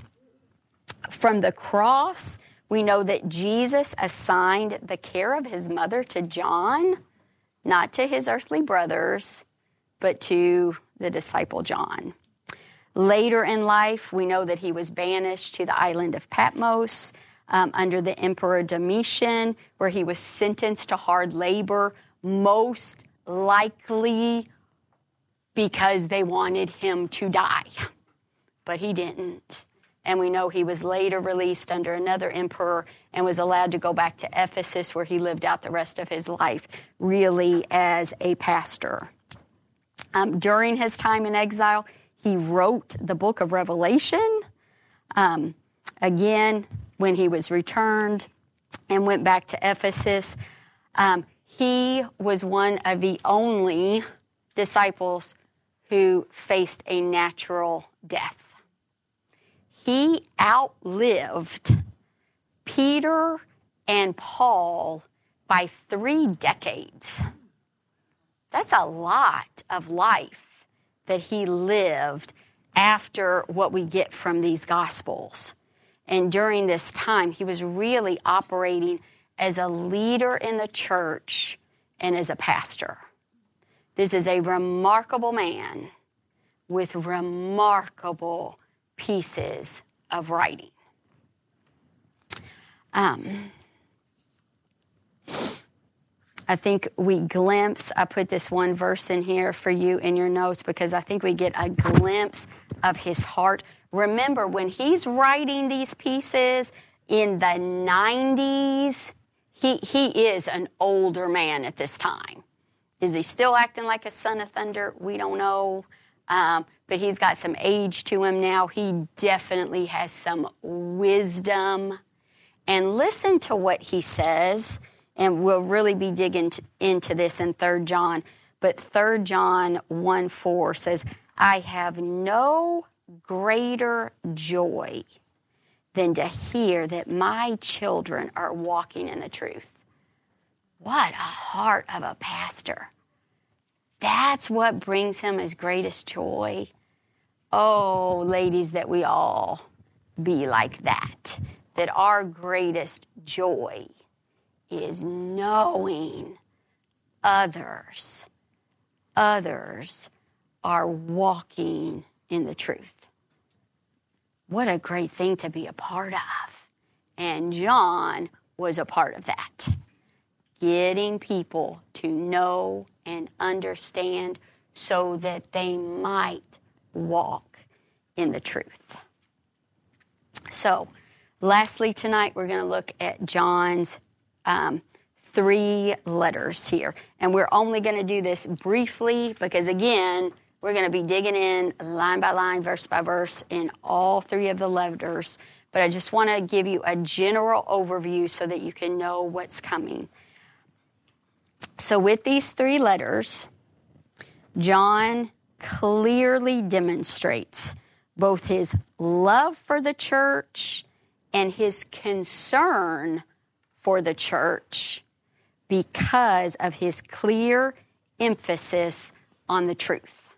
From the cross, we know that Jesus assigned the care of his mother to John, not to his earthly brothers, but to the disciple John. Later in life, we know that he was banished to the island of Patmos um, under the Emperor Domitian, where he was sentenced to hard labor, most likely because they wanted him to die. But he didn't. And we know he was later released under another emperor and was allowed to go back to Ephesus, where he lived out the rest of his life, really as a pastor. Um, during his time in exile, he wrote the book of Revelation. Um, again, when he was returned and went back to Ephesus, um, he was one of the only disciples who faced a natural death he outlived Peter and Paul by three decades. That's a lot of life that he lived after what we get from these gospels. And during this time, he was really operating as a leader in the church and as a pastor. This is a remarkable man with remarkable pieces of writing. Um, I think we glimpse, I put this one verse in here for you in your notes because I think we get a glimpse of his heart. Remember, when he's writing these pieces in the 90s, he, he is an older man at this time. Is he still acting like a son of thunder? We don't know. Um, but he's got some age to him now. He definitely has some wisdom. And listen to what he says, and we'll really be digging t- into this in 3 John. But 3 John 1 4 says, I have no greater joy than to hear that my children are walking in the truth. What a heart of a pastor. That's what brings him his greatest joy. Oh, ladies, that we all be like that. That our greatest joy is knowing others, others are walking in the truth. What a great thing to be a part of. And John was a part of that. Getting people to know and understand so that they might walk in the truth. So, lastly, tonight we're going to look at John's um, three letters here. And we're only going to do this briefly because, again, we're going to be digging in line by line, verse by verse in all three of the letters. But I just want to give you a general overview so that you can know what's coming. So, with these three letters, John clearly demonstrates both his love for the church and his concern for the church because of his clear emphasis on the truth.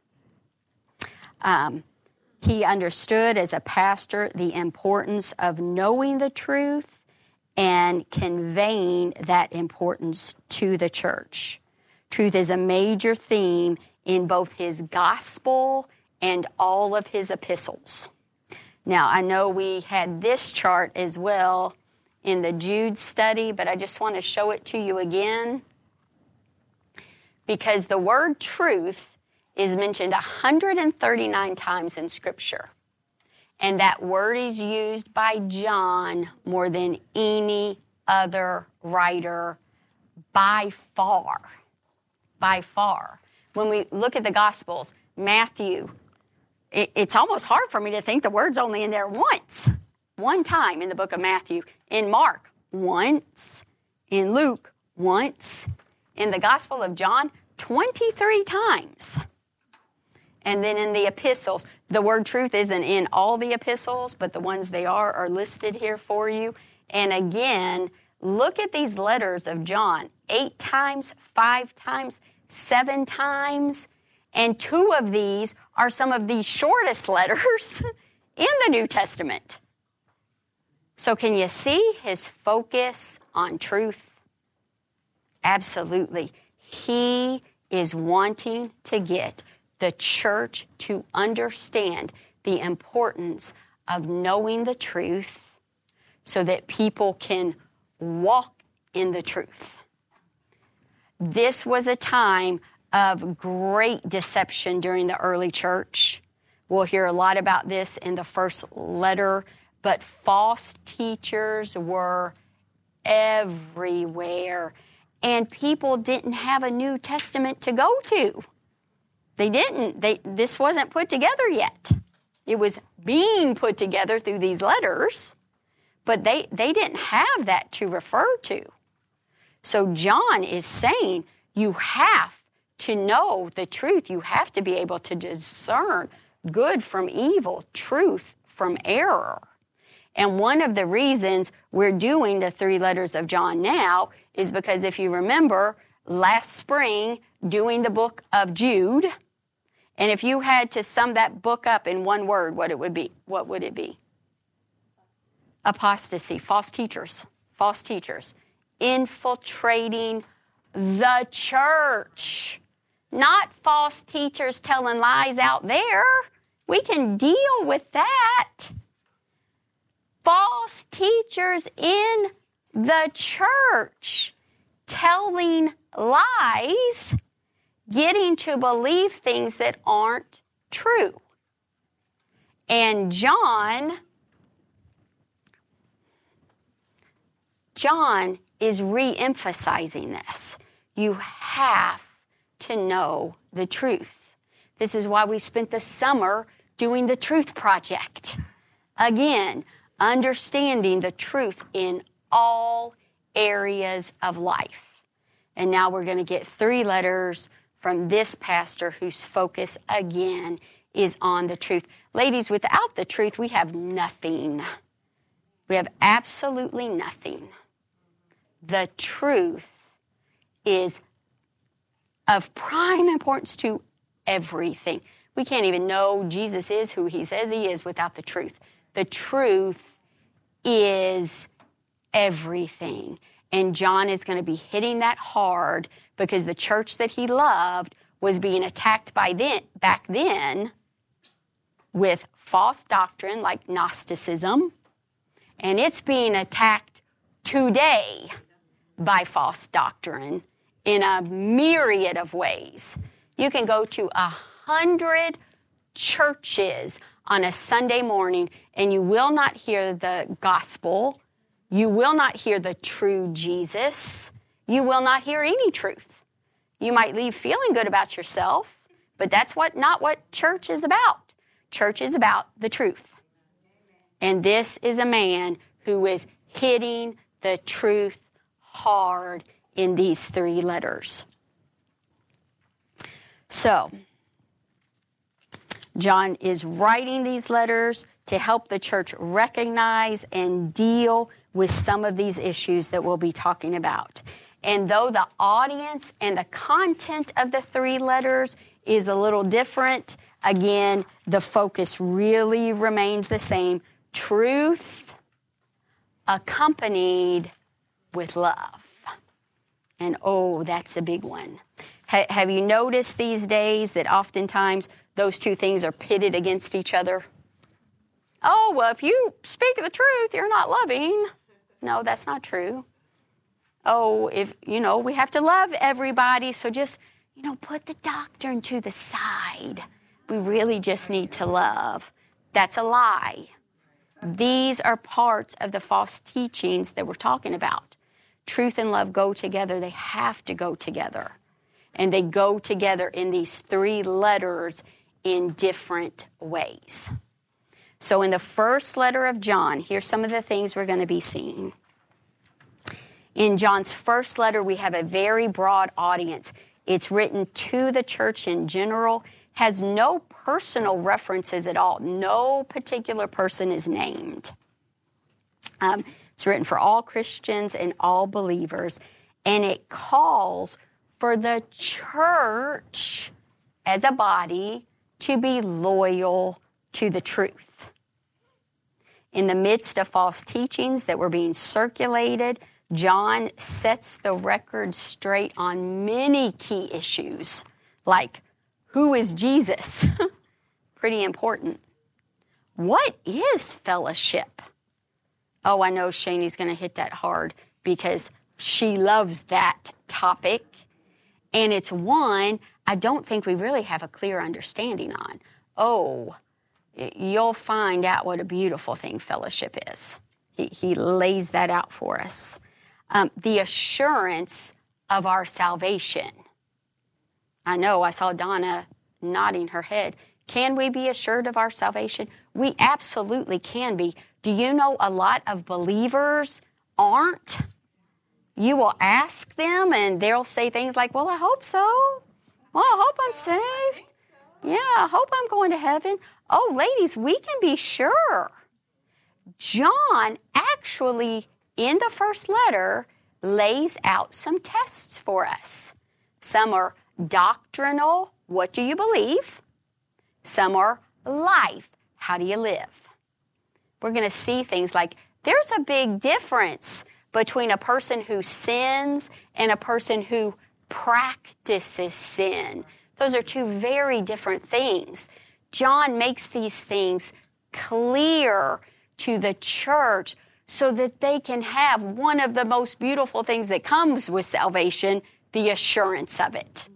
Um, he understood as a pastor the importance of knowing the truth and conveying that importance to the church. Truth is a major theme in both his gospel and all of his epistles. Now, I know we had this chart as well in the Jude study, but I just want to show it to you again because the word truth is mentioned 139 times in Scripture. And that word is used by John more than any other writer by far. By far. When we look at the Gospels, Matthew, it, it's almost hard for me to think the word's only in there once. One time in the book of Matthew. In Mark, once. In Luke, once. In the Gospel of John, 23 times. And then in the epistles, the word truth isn't in all the epistles, but the ones they are are listed here for you. And again, look at these letters of John eight times, five times, seven times. And two of these are some of the shortest letters in the New Testament. So, can you see his focus on truth? Absolutely. He is wanting to get the church to understand the importance of knowing the truth so that people can walk in the truth. This was a time of great deception during the early church. We'll hear a lot about this in the first letter, but false teachers were everywhere, and people didn't have a New Testament to go to. They didn't. They, this wasn't put together yet. It was being put together through these letters, but they, they didn't have that to refer to. So John is saying you have to know the truth. You have to be able to discern good from evil, truth from error. And one of the reasons we're doing the three letters of John now is because if you remember last spring doing the book of Jude, and if you had to sum that book up in one word, what it would be, what would it be? Apostasy, false teachers, false teachers, infiltrating the church. Not false teachers telling lies out there. We can deal with that. False teachers in the church telling lies getting to believe things that aren't true. And John, John is re emphasizing this. You have to know the truth. This is why we spent the summer doing the Truth Project. Again, understanding the truth in all areas of life. And now we're going to get three letters from this pastor whose focus again is on the truth. Ladies, without the truth, we have nothing. We have absolutely nothing. The truth is of prime importance to everything. We can't even know Jesus is who he says he is without the truth. The truth is everything. And John is going to be hitting that hard because the church that he loved was being attacked by then back then with false doctrine like Gnosticism, and it's being attacked today by false doctrine in a myriad of ways. You can go to a hundred churches on a Sunday morning and you will not hear the gospel. You will not hear the true Jesus you will not hear any truth. You might leave feeling good about yourself, but that's what not what church is about. Church is about the truth. And this is a man who is hitting the truth hard in these three letters. So, John is writing these letters to help the church recognize and deal with some of these issues that we'll be talking about. And though the audience and the content of the three letters is a little different, again, the focus really remains the same truth accompanied with love. And oh, that's a big one. Ha- have you noticed these days that oftentimes those two things are pitted against each other? Oh, well, if you speak the truth, you're not loving. No, that's not true oh, if, you know, we have to love everybody, so just, you know, put the doctrine to the side. We really just need to love. That's a lie. These are parts of the false teachings that we're talking about. Truth and love go together, they have to go together. And they go together in these three letters in different ways. So, in the first letter of John, here's some of the things we're going to be seeing. In John's first letter, we have a very broad audience. It's written to the church in general, has no personal references at all. No particular person is named. Um, it's written for all Christians and all believers, and it calls for the church as a body to be loyal to the truth. In the midst of false teachings that were being circulated, John sets the record straight on many key issues, like who is Jesus? Pretty important. What is fellowship? Oh, I know Shanie's going to hit that hard because she loves that topic. And it's one I don't think we really have a clear understanding on. Oh, you'll find out what a beautiful thing fellowship is. He, he lays that out for us um, the assurance of our salvation. I know I saw Donna nodding her head. Can we be assured of our salvation? We absolutely can be. Do you know a lot of believers aren't? You will ask them and they'll say things like, Well, I hope so. Well, I hope I'm saved. Yeah, I hope I'm going to heaven. Oh, ladies, we can be sure. John actually in the first letter lays out some tests for us. Some are doctrinal, what do you believe? Some are life, how do you live? We're going to see things like there's a big difference between a person who sins and a person who practices sin. Those are two very different things. John makes these things clear to the church so that they can have one of the most beautiful things that comes with salvation the assurance of it.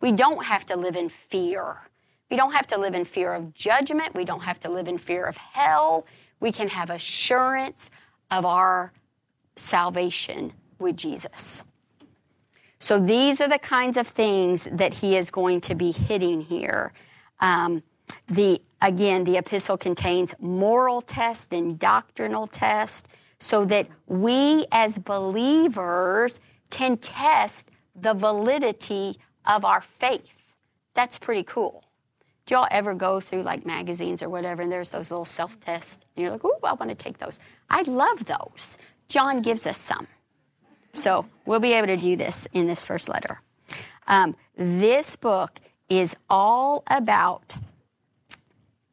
We don't have to live in fear. We don't have to live in fear of judgment. We don't have to live in fear of hell. We can have assurance of our salvation with Jesus. So these are the kinds of things that he is going to be hitting here. Um, the again, the epistle contains moral test and doctrinal test so that we as believers can test the validity of our faith. That's pretty cool. Do y'all ever go through like magazines or whatever and there's those little self tests and you're like, ooh, I want to take those? I love those. John gives us some. So we'll be able to do this in this first letter. Um, this book is all about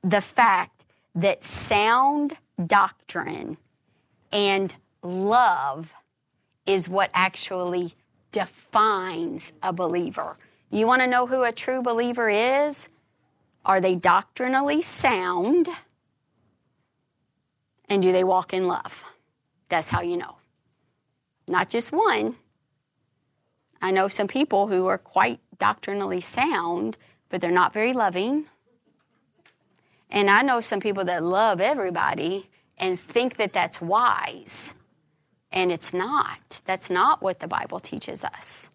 the fact that sound doctrine and love is what actually defines a believer. You want to know who a true believer is? Are they doctrinally sound? And do they walk in love? That's how you know. Not just one. I know some people who are quite doctrinally sound, but they're not very loving. And I know some people that love everybody and think that that's wise. And it's not. That's not what the Bible teaches us.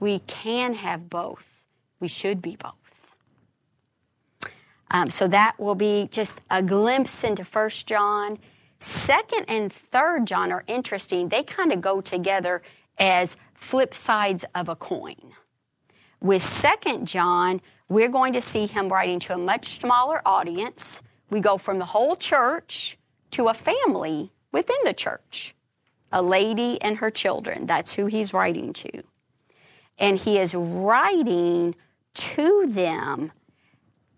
We can have both. We should be both. Um, so that will be just a glimpse into First John. Second and Third John are interesting. They kind of go together as flip sides of a coin. With Second John, we're going to see him writing to a much smaller audience. We go from the whole church to a family within the church, a lady and her children. That's who he's writing to. And he is writing to them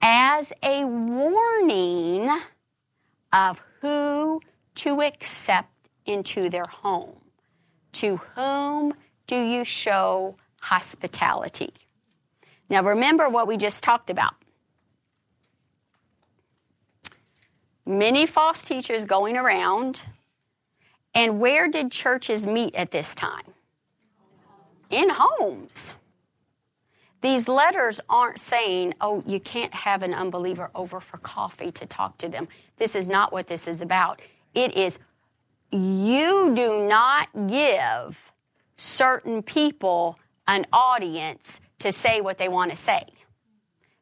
as a warning of who to accept into their home. To whom do you show hospitality? Now, remember what we just talked about. Many false teachers going around. And where did churches meet at this time? In homes. These letters aren't saying, oh, you can't have an unbeliever over for coffee to talk to them. This is not what this is about. It is, you do not give certain people an audience to say what they want to say.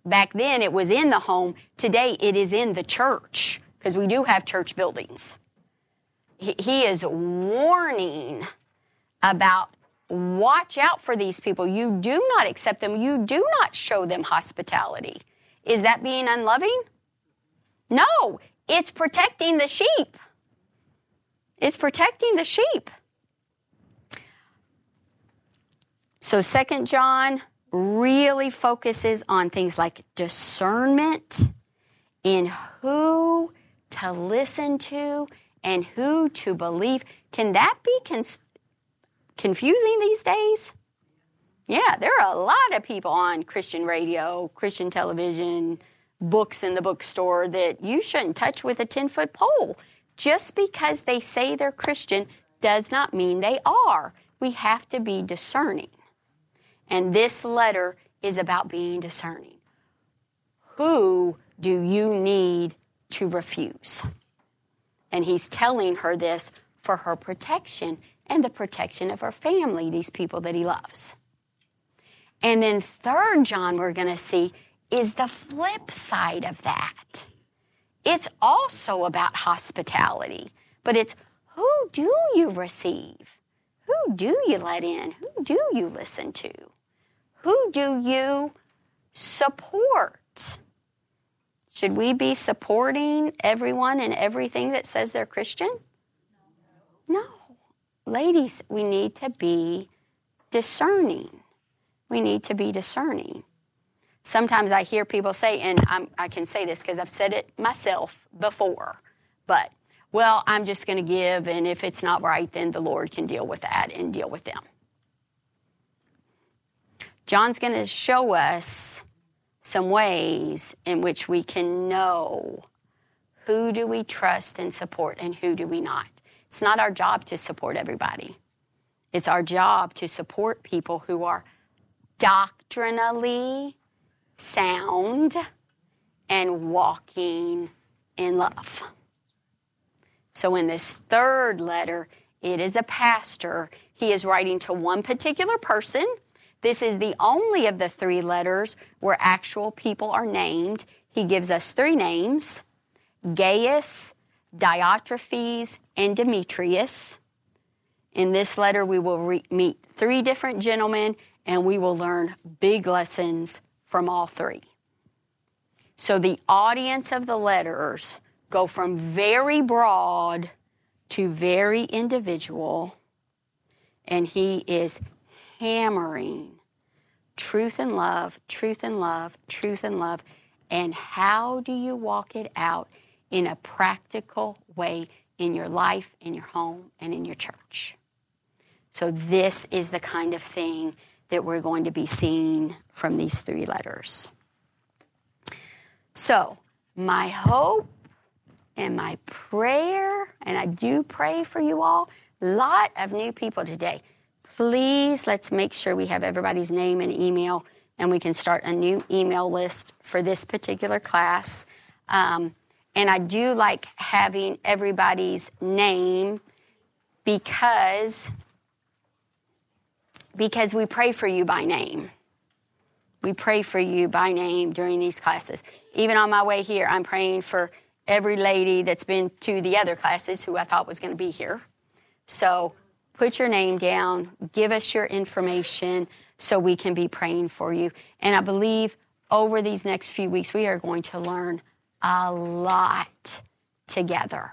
Back then it was in the home, today it is in the church, because we do have church buildings. He, he is warning about watch out for these people. You do not accept them, you do not show them hospitality. Is that being unloving? No, it's protecting the sheep. It's protecting the sheep. So, Second John really focuses on things like discernment in who to listen to and who to believe. Can that be cons- confusing these days? Yeah, there are a lot of people on Christian radio, Christian television, books in the bookstore that you shouldn't touch with a 10 foot pole. Just because they say they're Christian does not mean they are. We have to be discerning. And this letter is about being discerning. Who do you need to refuse? And he's telling her this for her protection and the protection of her family, these people that he loves. And then, third John, we're going to see is the flip side of that. It's also about hospitality, but it's who do you receive? Who do you let in? Who do you listen to? Who do you support? Should we be supporting everyone and everything that says they're Christian? No. Ladies, we need to be discerning. We need to be discerning. Sometimes I hear people say, and I'm, i can say this because I've said it myself before, but, well, I'm just going to give, and if it's not right, then the Lord can deal with that and deal with them. John's going to show us some ways in which we can know who do we trust and support and who do we not. It's not our job to support everybody. It's our job to support people who are doctrinally sound and walking in love. So, in this third letter, it is a pastor. He is writing to one particular person this is the only of the three letters where actual people are named. He gives us three names Gaius, Diotrephes, and Demetrius. In this letter, we will re- meet three different gentlemen and we will learn big lessons from all three. So, the audience of the letters go from very broad to very individual, and he is hammering truth and love, truth and love, truth and love. And how do you walk it out in a practical way in your life, in your home, and in your church? So, this is the kind of thing that we're going to be seeing from these three letters. So, my hope and my prayer, and I do pray for you all, a lot of new people today please let's make sure we have everybody's name and email and we can start a new email list for this particular class. Um, and I do like having everybody's name because because we pray for you by name. We pray for you by name during these classes. Even on my way here, I'm praying for every lady that's been to the other classes who I thought was going to be here. So put your name down, give us your information so we can be praying for you. And I believe over these next few weeks, we are going to learn a lot together.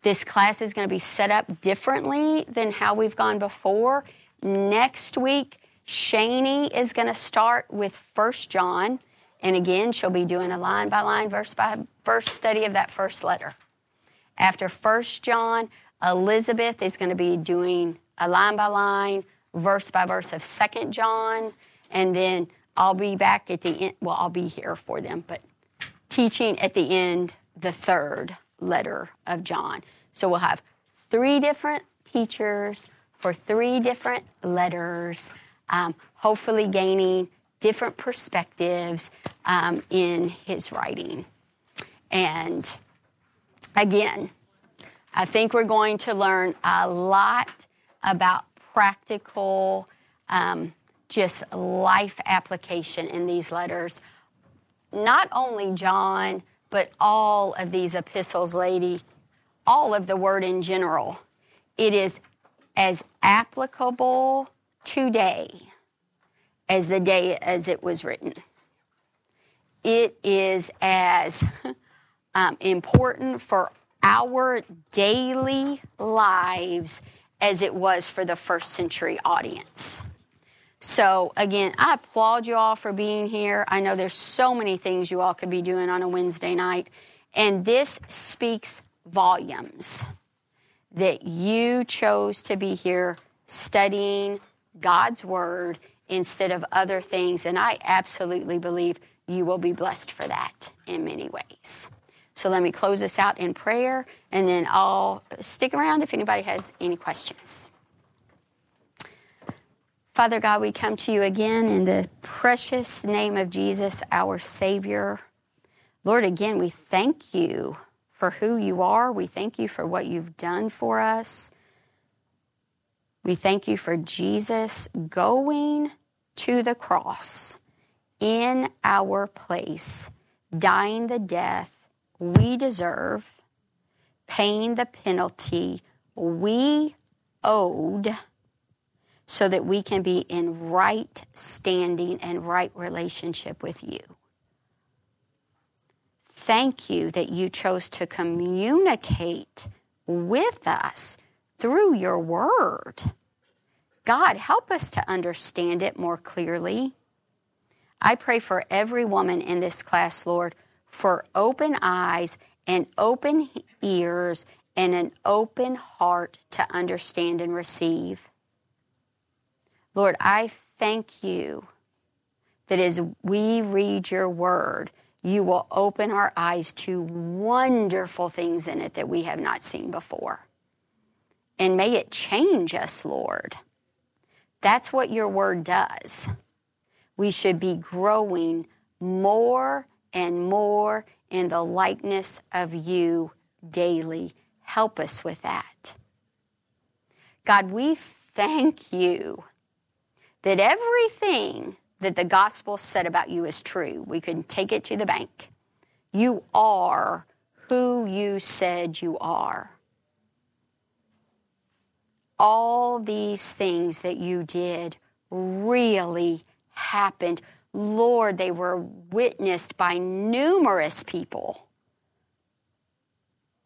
This class is going to be set up differently than how we've gone before. Next week, Shani is going to start with First John. And again, she'll be doing a line by line, verse by verse study of that first letter. After First John, Elizabeth is going to be doing a line by line, verse by verse of Second John, and then I'll be back at the end. Well, I'll be here for them, but teaching at the end the third letter of John. So we'll have three different teachers for three different letters, um, hopefully gaining different perspectives um, in his writing. And again, I think we're going to learn a lot about practical, um, just life application in these letters. Not only John, but all of these epistles, lady, all of the word in general. It is as applicable today as the day as it was written. It is as um, important for our daily lives as it was for the first century audience. So, again, I applaud you all for being here. I know there's so many things you all could be doing on a Wednesday night, and this speaks volumes that you chose to be here studying God's Word instead of other things. And I absolutely believe you will be blessed for that in many ways. So let me close this out in prayer, and then I'll stick around if anybody has any questions. Father God, we come to you again in the precious name of Jesus, our Savior. Lord, again, we thank you for who you are. We thank you for what you've done for us. We thank you for Jesus going to the cross in our place, dying the death we deserve, paying the penalty we owed, so that we can be in right standing and right relationship with you thank you that you chose to communicate with us through your word. God, help us to understand it more clearly. I pray for every woman in this class, Lord, for open eyes and open ears and an open heart to understand and receive. Lord, I thank you that as we read your word, you will open our eyes to wonderful things in it that we have not seen before. And may it change us, Lord. That's what your word does. We should be growing more and more in the likeness of you daily. Help us with that. God, we thank you that everything that the gospel said about you is true. We can take it to the bank. You are who you said you are. All these things that you did really happened. Lord, they were witnessed by numerous people.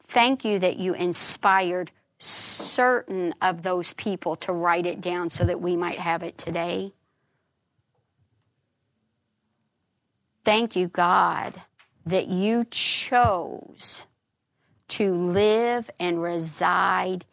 Thank you that you inspired certain of those people to write it down so that we might have it today. Thank you, God, that you chose to live and reside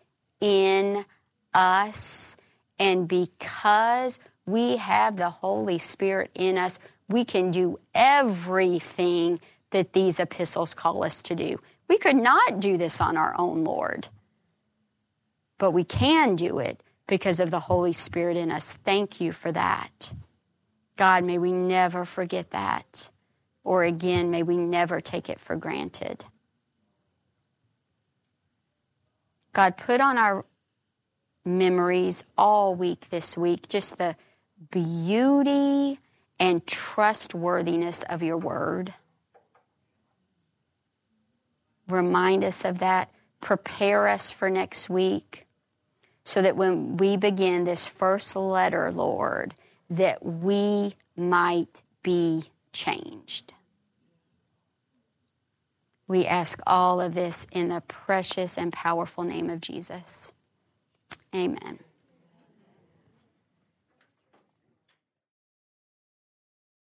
in us. And because we have the Holy Spirit in us, we can do everything that these epistles call us to do. We could not do this on our own, Lord, but we can do it because of the Holy Spirit in us. Thank you for that. God, may we never forget that. Or again, may we never take it for granted. God, put on our memories all week this week just the beauty and trustworthiness of your word. Remind us of that. Prepare us for next week so that when we begin this first letter, Lord, that we might be changed. We ask all of this in the precious and powerful name of Jesus. Amen.